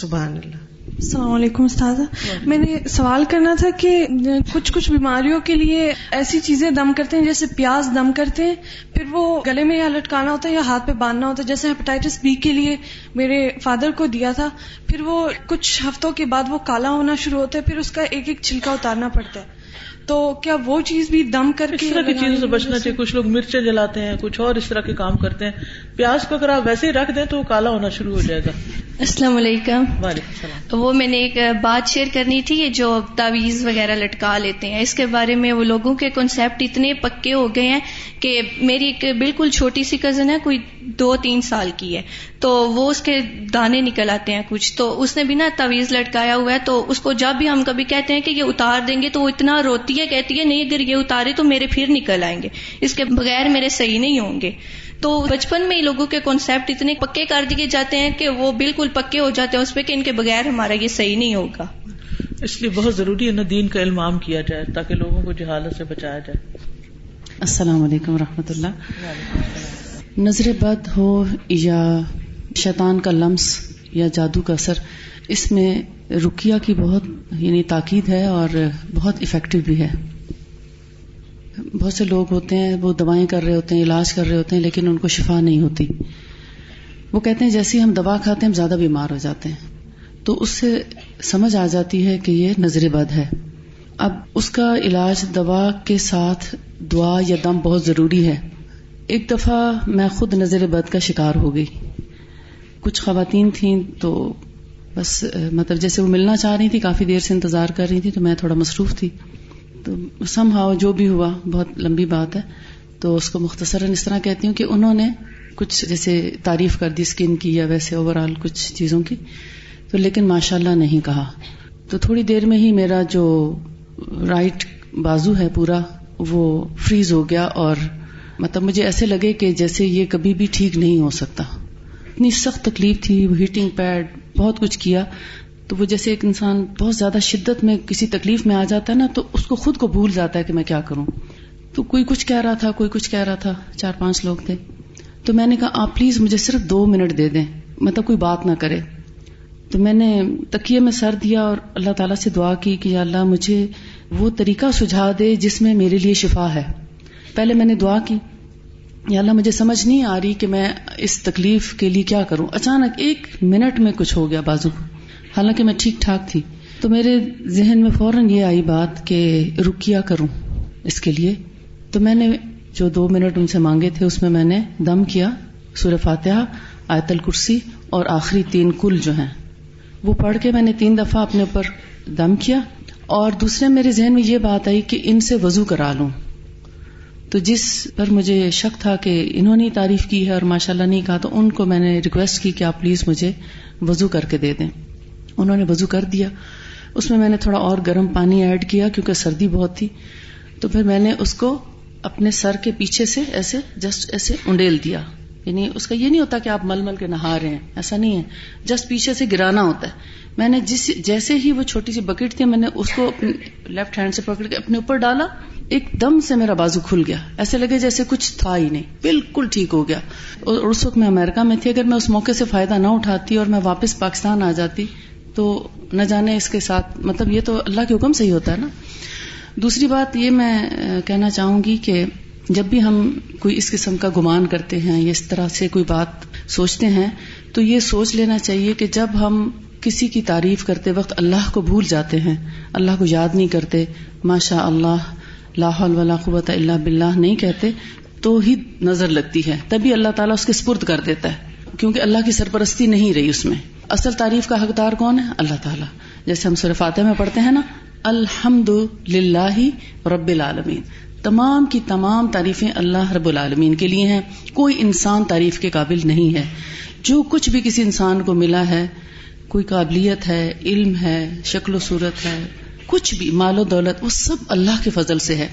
Speaker 8: Subhanallah.
Speaker 6: السلام علیکم استاذہ۔ میں نے سوال کرنا تھا کہ کچھ کچھ بیماریوں کے لیے ایسی چیزیں دم کرتے ہیں جیسے پیاز دم کرتے ہیں پھر وہ گلے میں یا لٹکانا ہوتا ہے یا ہاتھ پہ باندھنا ہوتا ہے۔ جیسے ہیپیٹائٹس بی کے لیے میرے فادر کو دیا تھا پھر وہ کچھ ہفتوں کے بعد وہ کالا ہونا شروع ہوتا ہے پھر اس کا ایک ایک چھلکا اتارنا پڑتا ہے۔ تو کیا وہ چیز بھی دم کر کے
Speaker 1: اس طرح کی چیزوں سے بچنا چاہیے۔ کچھ لوگ مرچیں جلاتے ہیں کچھ اور اس طرح کے کام کرتے ہیں۔ پیاز کو اگر آپ ویسے ہی رکھ دیں تو وہ کالا ہونا شروع ہو جائے گا۔
Speaker 9: السلام علیکم۔ وعلیکم السلام۔ وہ میں نے ایک بات شیئر کرنی تھی جو تعویذ وغیرہ لٹکا لیتے ہیں اس کے بارے میں وہ لوگوں کے کنسپٹ اتنے پکے ہو گئے ہیں کہ میری ایک بالکل چھوٹی سی کزن ہے کوئی دو تین سال کی ہے۔ تو وہ اس کے دانے نکل آتے ہیں کچھ۔ تو اس نے بھی نا تعویذ لٹکایا ہوا ہے تو اس کو جب بھی ہم کبھی کہتے ہیں کہ یہ اتار دیں گے تو وہ اتنا روتی ہے کہتی ہے نہیں اگر یہ اتارے تو میرے پھر نکل آئیں گے۔ اس کے بغیر میرے صحیح نہیں ہوں گے۔ تو بچپن میں لوگوں کے کانسیپٹ اتنے پکے کر دیے جاتے ہیں کہ وہ بالکل پکے ہو جاتے ہیں اس پہ کہ ان کے بغیر ہمارا یہ صحیح نہیں ہوگا۔
Speaker 1: اس لیے بہت ضروری ہے نا دین کا علم عام کیا جائے تاکہ لوگوں کو جہالت سے بچایا جائے۔
Speaker 10: السلام علیکم و رحمۃ اللہ۔ نظر بد ہو یا شیطان کا لمس یا جادو کا اثر اس میں رکیا کی بہت یعنی تاکید ہے اور بہت افیکٹو بھی ہے۔ بہت سے لوگ ہوتے ہیں، وہ دوائیں کر رہے ہوتے ہیں، علاج کر رہے ہوتے ہیں، لیکن ان کو شفا نہیں ہوتی۔ وہ کہتے ہیں، جیسے ہم دوا کھاتے ہیں، ہم زیادہ بیمار ہو جاتے ہیں۔ تو اس سے سمجھ آ جاتی ہے کہ یہ نظر بد ہے۔ اب اس کا علاج دوا کے ساتھ دعا یا دم بہت ضروری ہے۔ ایک دفعہ میں خود نظر بد کا شکار ہو گئی۔ کچھ خواتین تھیں تو بس مطلب جیسے وہ ملنا چاہ رہی تھی کافی دیر سے انتظار کر رہی تھی تو میں تھوڑا مصروف تھی۔ تو سم ہاؤ جو بھی ہوا، بہت لمبی بات ہے، تو اس کو مختصراً اس طرح کہتی ہوں کہ انہوں نے کچھ جیسے تعریف کر دی اسکن کی یا ویسے اوور آل کچھ چیزوں کی، تو لیکن ماشاء اللہ نہیں کہا۔ تو تھوڑی دیر میں ہی میرا جو رائٹ بازو ہے پورا، وہ فریز ہو گیا اور مطلب مجھے ایسے لگے کہ جیسے یہ کبھی بھی ٹھیک نہیں ہو سکتا۔ اتنی سخت تکلیف تھی ہیٹنگ پیڈ بہت کچھ کیا۔ تو وہ جیسے ایک انسان بہت زیادہ شدت میں کسی تکلیف میں آ جاتا ہے نا، تو اس کو خود کو بھول جاتا ہے کہ میں کیا کروں۔ تو کوئی کچھ کہہ رہا تھا، کوئی کچھ کہہ رہا تھا، چار پانچ لوگ تھے۔ تو میں نے کہا، آپ پلیز مجھے صرف دو منٹ دے دیں مطلب کوئی بات نہ کرے۔ تو میں نے تکیے میں سر دیا اور اللہ تعالیٰ سے دعا کی کہ اللہ مجھے وہ طریقہ سجھا دے جس میں میرے لیے شفا ہے۔ پہلے میں نے دعا کی، یا اللہ مجھے سمجھ نہیں آ رہی کہ میں اس تکلیف کے لیے کیا کروں۔ اچانک ایک منٹ میں کچھ ہو گیا بازو۔ کو حالانکہ میں ٹھیک ٹھاک تھی۔ تو میرے ذہن میں فوراً یہ آئی بات کہ رکیا کروں اس کے لیے۔ تو میں نے جو دو منٹ ان سے مانگے تھے، اس میں میں نے دم کیا۔ سور فاتحہ، آیت الکرسی اور آخری تین کل جو ہیں۔ وہ پڑھ کے میں نے تین دفعہ اپنے اوپر دم کیا۔ اور دوسرے میرے ذہن میں یہ بات آئی کہ ان سے وضو کرا لوں۔ تو جس پر مجھے شک تھا کہ انہوں نے تعریف کی ہے اور ماشاء اللہ نہیں کہا، تو ان کو میں نے ریکویسٹ کی کہ آپ پلیز مجھے وضو کر کے دے دیں۔ انہوں نے وضو کر دیا۔ اس میں میں نے تھوڑا اور گرم پانی ایڈ کیا کیونکہ سردی بہت تھی۔ تو پھر میں نے اس کو اپنے سر کے پیچھے سے ایسے جسٹ ایسے انڈیل دیا۔ یعنی اس کا یہ نہیں ہوتا کہ آپ مل مل کے نہا رہے ہیں، ایسا نہیں ہے۔ جسٹ پیچھے سے گرانا ہوتا ہے۔ میں نے جس جیسے ہی وہ چھوٹی سی بکٹ تھی، میں نے اس کو لیفٹ ہینڈ سے پکڑ کے اپنے اوپر ڈالا۔ ایک دم سے میرا بازو کھل گیا۔ ایسے لگے جیسے کچھ تھا ہی نہیں۔ بالکل ٹھیک ہو گیا۔ اور اس وقت میں امریکہ میں تھی۔ اگر میں اس موقع سے فائدہ نہ اٹھاتی اور میں واپس پاکستان آ جاتی تو نہ جانے اس کے ساتھ مطلب یہ تو اللہ کے حکم سے ہی ہوتا ہے نا۔ دوسری بات یہ میں کہنا چاہوں گی کہ جب بھی ہم کوئی اس قسم کا گمان کرتے ہیں یا اس طرح سے کوئی بات سوچتے ہیں، تو یہ سوچ لینا چاہیے کہ جب ہم کسی کی تعریف کرتے وقت اللہ کو بھول جاتے ہیں، اللہ کو یاد نہیں کرتے ماشاء اللہ لاہول ولا قوت اللہ بلّہ نہیں کہتے، تو ہی نظر لگتی ہے۔ تبھی اللہ تعالیٰ اس کے سپرد کر دیتا ہے، کیونکہ اللہ کی سرپرستی نہیں رہی اس میں۔ اصل تعریف کا حقدار کون ہے؟ اللہ تعالیٰ۔ جیسے ہم سر فاتح میں پڑھتے ہیں نا الحمد للہ رب العالمین۔ تمام کی تمام تعریفیں اللہ رب العالمین کے لیے ہیں۔ کوئی انسان تعریف کے قابل نہیں ہے۔ جو کچھ بھی کسی انسان کو ملا ہے، کوئی قابلیت ہے، علم ہے، شکل و صورت ہے، کچھ بھی، مال و دولت، وہ سب اللہ کے فضل سے ہے۔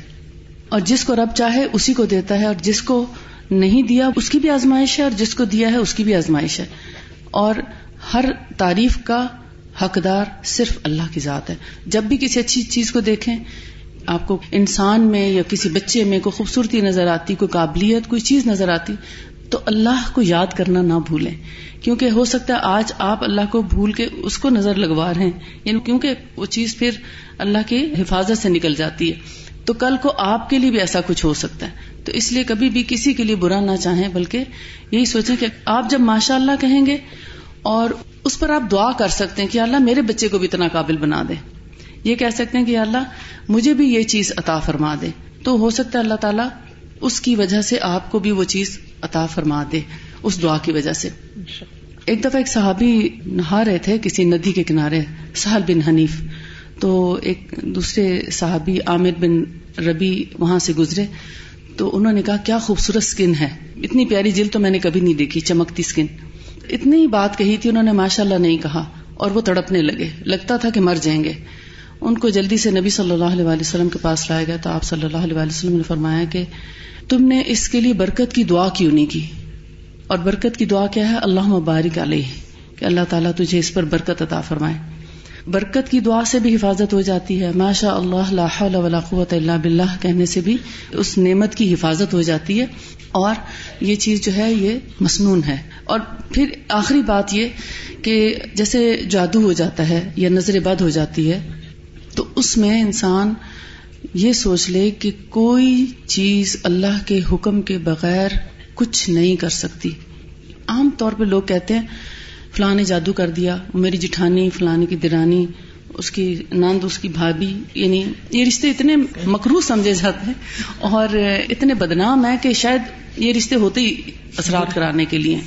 Speaker 10: اور جس کو رب چاہے، اسی کو دیتا ہے۔ اور جس کو نہیں دیا، اس کی بھی آزمائش ہے۔ اور جس کو دیا ہے، اس کی بھی آزمائش ہے۔ اور ہر تعریف کا حقدار صرف اللہ کی ذات ہے۔ جب بھی کسی اچھی چیز کو دیکھیں، آپ کو انسان میں یا کسی بچے میں کوئی خوبصورتی نظر آتی، کوئی قابلیت، کوئی چیز نظر آتی، تو اللہ کو یاد کرنا نہ بھولیں۔ کیونکہ ہو سکتا ہے آج آپ اللہ کو بھول کے اس کو نظر لگوا رہے ہیں یعنی کیونکہ وہ چیز پھر اللہ کی حفاظت سے نکل جاتی ہے۔ تو کل کو آپ کے لیے بھی ایسا کچھ ہو سکتا ہے۔ تو اس لیے کبھی بھی کسی کے لیے برا نہ چاہیں، بلکہ یہی سوچیں کہ آپ جب ماشاء اللہ کہیں گے اور اس پر آپ دعا کر سکتے ہیں کہ اللہ میرے بچے کو بھی اتنا قابل بنا دے۔ یہ کہہ سکتے ہیں کہ اللہ مجھے بھی یہ چیز عطا فرما دے۔ تو ہو سکتا ہے اللہ تعالیٰ اس کی وجہ سے آپ کو بھی وہ چیز عطا فرما دے اس دعا کی وجہ سے۔ ایک دفعہ ایک صحابی نہا رہے تھے کسی ندی کے کنارے، سہل بن حنیف۔ تو ایک دوسرے صحابی عامر بن ربی وہاں سے گزرے۔ تو انہوں نے کہا، کیا خوبصورت اسکن ہے۔ اتنی پیاری جلد تو میں نے کبھی نہیں دیکھی، چمکتی اسکن اتنی بات کہی تھی انہوں نے ماشاء اللہ نہیں کہا اور وہ تڑپنے لگے۔ لگتا تھا کہ مر جائیں گے۔ ان کو جلدی سے نبی صلی اللہ علیہ وسلم کے پاس لایا گیا تو آپ صلی اللہ علیہ وسلم نے فرمایا کہ تم نے اس کے لیے برکت کی دعا کیوں نہیں کی؟ اور برکت کی دعا کیا ہے؟ اللہ مبارک علیہ، کہ اللہ تعالیٰ تجھے اس پر برکت عطا فرمائے۔ برکت کی دعا سے بھی حفاظت ہو جاتی ہے۔ ماشاء اللہ، لا حول ولا قوت اللہ باللہ کہنے سے بھی اس نعمت کی حفاظت ہو جاتی ہے۔ اور یہ چیز جو ہے، یہ مسنون ہے۔ اور پھر آخری بات یہ کہ جیسے جادو ہو جاتا ہے یا نظر بد ہو جاتی ہے، تو اس میں انسان یہ سوچ لے کہ کوئی چیز اللہ کے حکم کے بغیر کچھ نہیں کر سکتی۔ عام طور پہ لوگ کہتے ہیں فلاں نے جادو کر دیا، میری جٹھانی فلانی کی درانی، اس کی نند، اس کی بھابھی یعنی یہ رشتے اتنے مکرو سمجھے جاتے ہیں اور اتنے بدنام ہیں کہ شاید یہ رشتے ہوتے ہی اثرات کرانے کے لیے۔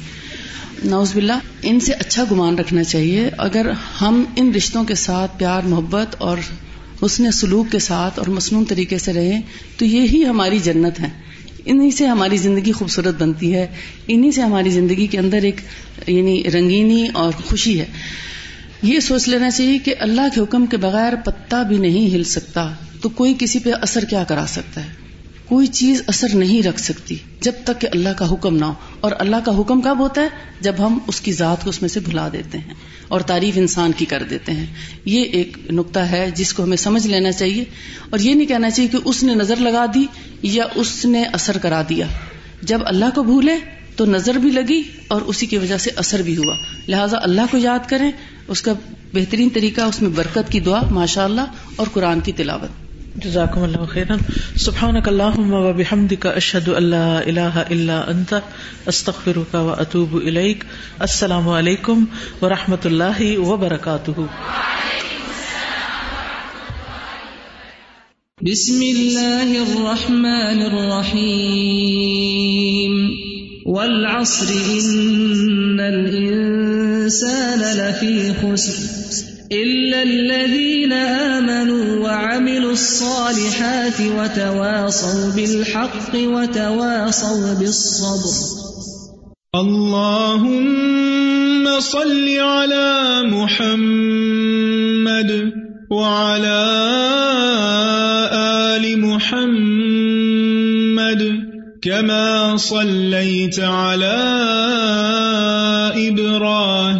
Speaker 10: نوز باللہ، ان سے اچھا گمان رکھنا چاہیے۔ اگر ہم ان رشتوں کے ساتھ پیار، محبت اور حسن سلوک کے ساتھ اور مصنوع طریقے سے رہیں، تو یہی ہماری جنت ہے۔ انہی سے ہماری زندگی خوبصورت بنتی ہے، انہی سے ہماری زندگی کے اندر ایک یعنی رنگینی اور خوشی ہے۔ یہ سوچ لینا چاہیے کہ اللہ کے حکم کے بغیر پتا بھی نہیں ہل سکتا، تو کوئی کسی پہ اثر کیا کرا سکتا ہے؟ کوئی چیز اثر نہیں رکھ سکتی جب تک کہ اللہ کا حکم نہ ہو۔ اور اللہ کا حکم کب ہوتا ہے؟ جب ہم اس کی ذات کو اس میں سے بھلا دیتے ہیں اور تعریف انسان کی کر دیتے ہیں۔ یہ ایک نقطہ ہے جس کو ہمیں سمجھ لینا چاہیے۔ اور یہ نہیں کہنا چاہیے کہ اس نے نظر لگا دی یا اس نے اثر کرا دیا۔ جب اللہ کو بھولے تو نظر بھی لگی اور اسی کی وجہ سے اثر بھی ہوا۔ لہٰذا اللہ کو یاد کریں، اس کا بہترین طریقہ اس میں برکت کی دعا ماشاء اللہ اور قرآن کی تلاوت۔
Speaker 1: جزاکم اللہ خیرا. سبحانک اللہم و بحمدک اشہد اللہ الہ الا انت، استغفرک و اتوب الیک. السلام علیکم و رحمت اللہ وبرکاتہ.
Speaker 2: بسم اللہ الرحمن الرحیم. والعصر، ان الانسان لفی خسر. إلا الذين آمنوا وعملوا الصالحات وتواصوا بالحق وتواصوا بالصبر
Speaker 11: اللهم صل على محمد وعلى آل محمد كما صليت على إبراهيم